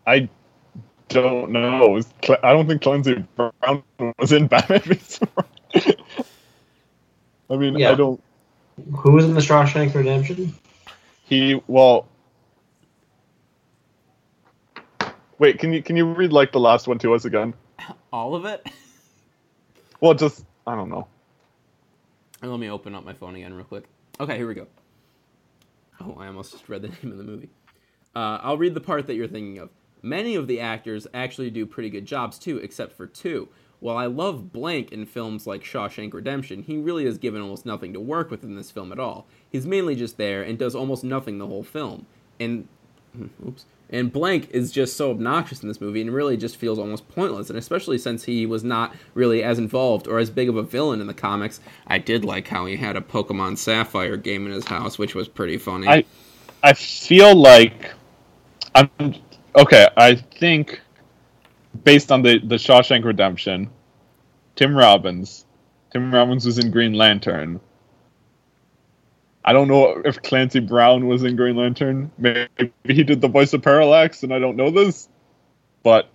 I don't know. Was Cl- I don't think Clancy Brown was in Batman v I mean, Yeah. I don't. Who was in the Shawshank Redemption? He well. Wait, can you can you read like the last one to us again? All of it? Well, just I don't know. And let me open up my phone again real quick. Okay, here we go. Oh, I almost just read the name of the movie. Uh, I'll read the part that you're thinking of. Many of the actors actually do pretty good jobs too, except for two. While I love Blank in films like Shawshank Redemption, he really is given almost nothing to work with in this film at all. He's mainly just there and does almost nothing the whole film. And oops. And Blank is just so obnoxious in this movie and really just feels almost pointless. And especially since he was not really as involved or as big of a villain in the comics, I did like how he had a Pokemon Sapphire game in his house, which was pretty funny. I I feel like I'm okay. I think based on the the Shawshank Redemption, Tim Robbins, Tim Robbins was in Green Lantern. I don't know if Clancy Brown was in Green Lantern. Maybe he did the voice of Parallax, and I don't know this, but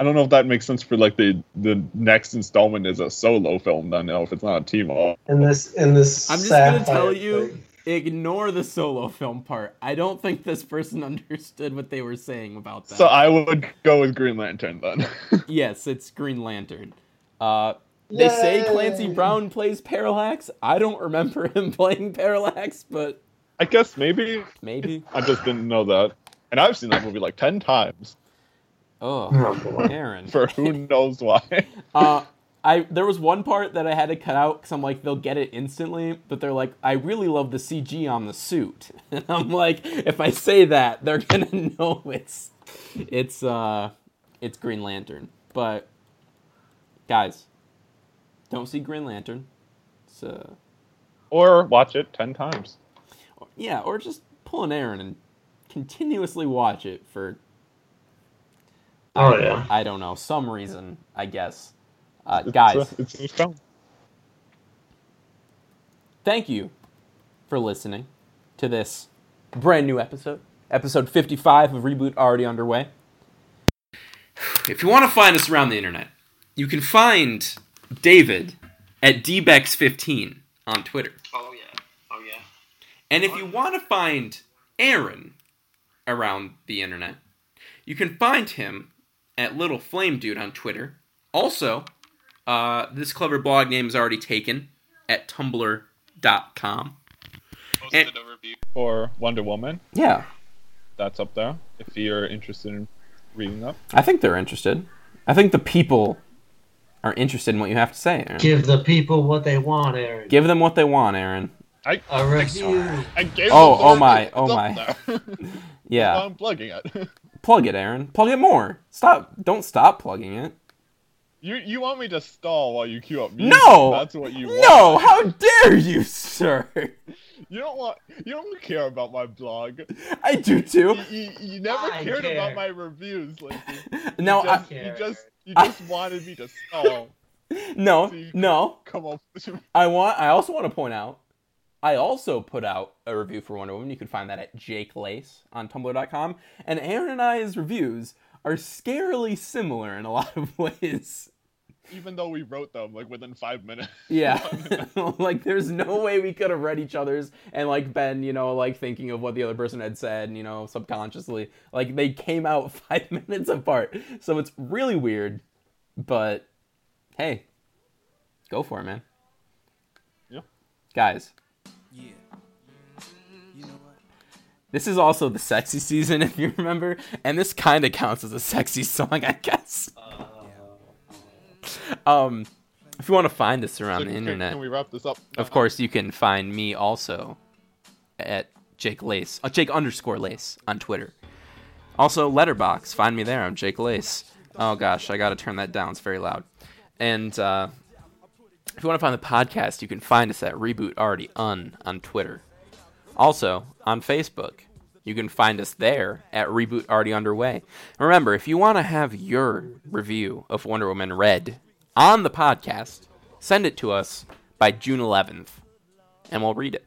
I don't know if that makes sense for like the the next installment is a solo film. Then, you know, if it's not a team up. In this, in this. I'm just gonna tell you, thing. Ignore the solo film part. I don't think this person understood what they were saying about that. So I would go with Green Lantern then. yes, it's Green Lantern. Uh, they say Clancy Brown plays Parallax. I don't remember him playing Parallax, but I guess maybe. maybe. I just didn't know that. And I've seen that movie like 10 times Oh, Oh. Aaron. for who knows why. Uh, I there was one part that I had to cut out because I'm like they'll get it instantly, but they're like I really love the CG on the suit, and I'm like if I say that they're gonna know it's it's uh it's Green Lantern. But guys, don't see Green Lantern. It's uh or watch it 10 times. yeah, or just pull an Aaron and continuously watch it for Oh yeah. I don't know some reason I guess. Uh, It's, guys, it's a film. thank you for listening to this brand new episode, episode 55 of Reboot already underway. If you want to find us around the internet, you can find David at dbex15 on Twitter. Oh yeah. Oh yeah. And if you want to find Aaron around the internet, you can find him at Little Flame Dude on Twitter. Also, uh, this clever blog name is already taken at tumblr.com. And- a review for Wonder Woman. Yeah, That's up there if you're interested in reading that. I think they're interested. I think the people are interested in what you have to say, Aaron. Give the people what they want, Aaron. Give them what they want, Aaron. I A review. I gave Oh, the oh my, oh my. Yeah. I'm plugging it. Plug it, Aaron. Plug it more. Stop. Don't stop plugging it. You you want me to stall while you queue up music? No. that's what you want. No. How dare you, sir? You don't want. You don't care about my blog. I do too. You, you, you never I cared care. about my reviews, Lindsay. You No, I, just, you just you just wanted me to stall. no, So no. Come on. I want. I also want to point out. I also put out a review for Wonder Woman. You can find that at Jake Lace on Tumblr.com. And Aaron and I's reviews are scarily similar in a lot of ways. Even though we wrote them like within five minutes. Yeah. like there's no way we could have read each other's and like been, you know, like thinking of what the other person had said, you know, subconsciously. Like they came out 5 minutes apart. So it's really weird. But hey, go for it, man. Yeah. Guys. Yeah. You know what? This is also the sexy season, if you remember, and this kind of counts as a sexy song, I guess. Um, if you want to find us around So the internet, Can we wrap this up? of course, you can find me also at Jake Lace, uh, Jake underscore Lace on Twitter. Also, Letterboxd, find me there. I'm Jake Lace. Oh gosh, I gotta turn that down. It's very loud. And uh, if you want to find the podcast, you can find us at Reboot Already Un on Twitter. Also on Facebook, you can find us there at Reboot Already Underway. Remember, if you want to have your review of Wonder Woman read on the podcast, send it to us by June 11th, and we'll read it.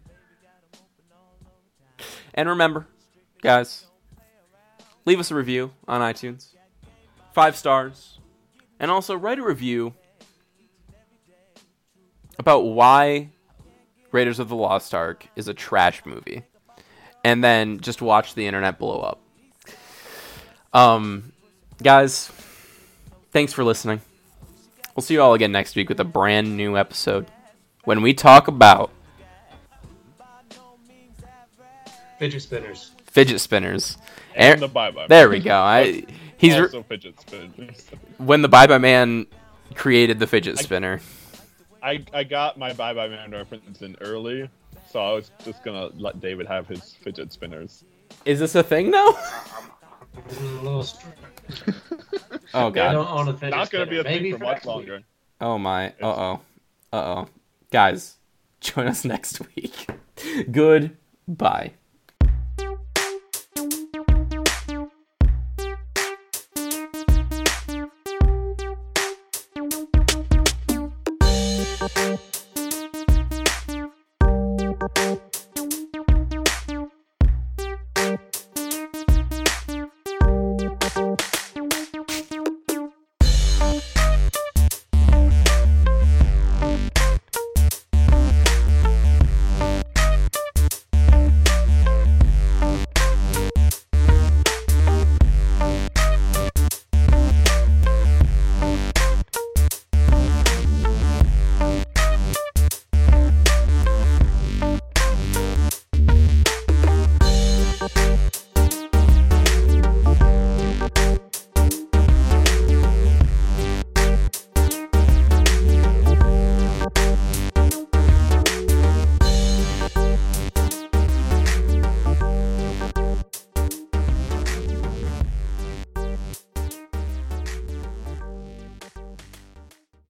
And remember, guys, leave us a review on iTunes, five stars, and also write a review about why Raiders of the Lost Ark is a trash movie, and then just watch the internet blow up. Um, guys, thanks for listening. We'll see you all again next week with a brand new episode when we talk about Fidget spinners. fidget spinners. And Aaron- the Bye Bye. There we go. I he's re- fidget spinners. when the Bye Bye Man created the fidget spinner. I I got my Bye Bye Man reference in early, so I was just gonna let David have his fidget spinners. Is this a thing now? A little str- Oh I god. don't own a fidget Not gonna be spinner. a Maybe thing for for much next week. longer. Oh my. Uh oh. Uh oh. Guys, join us next week. Goodbye.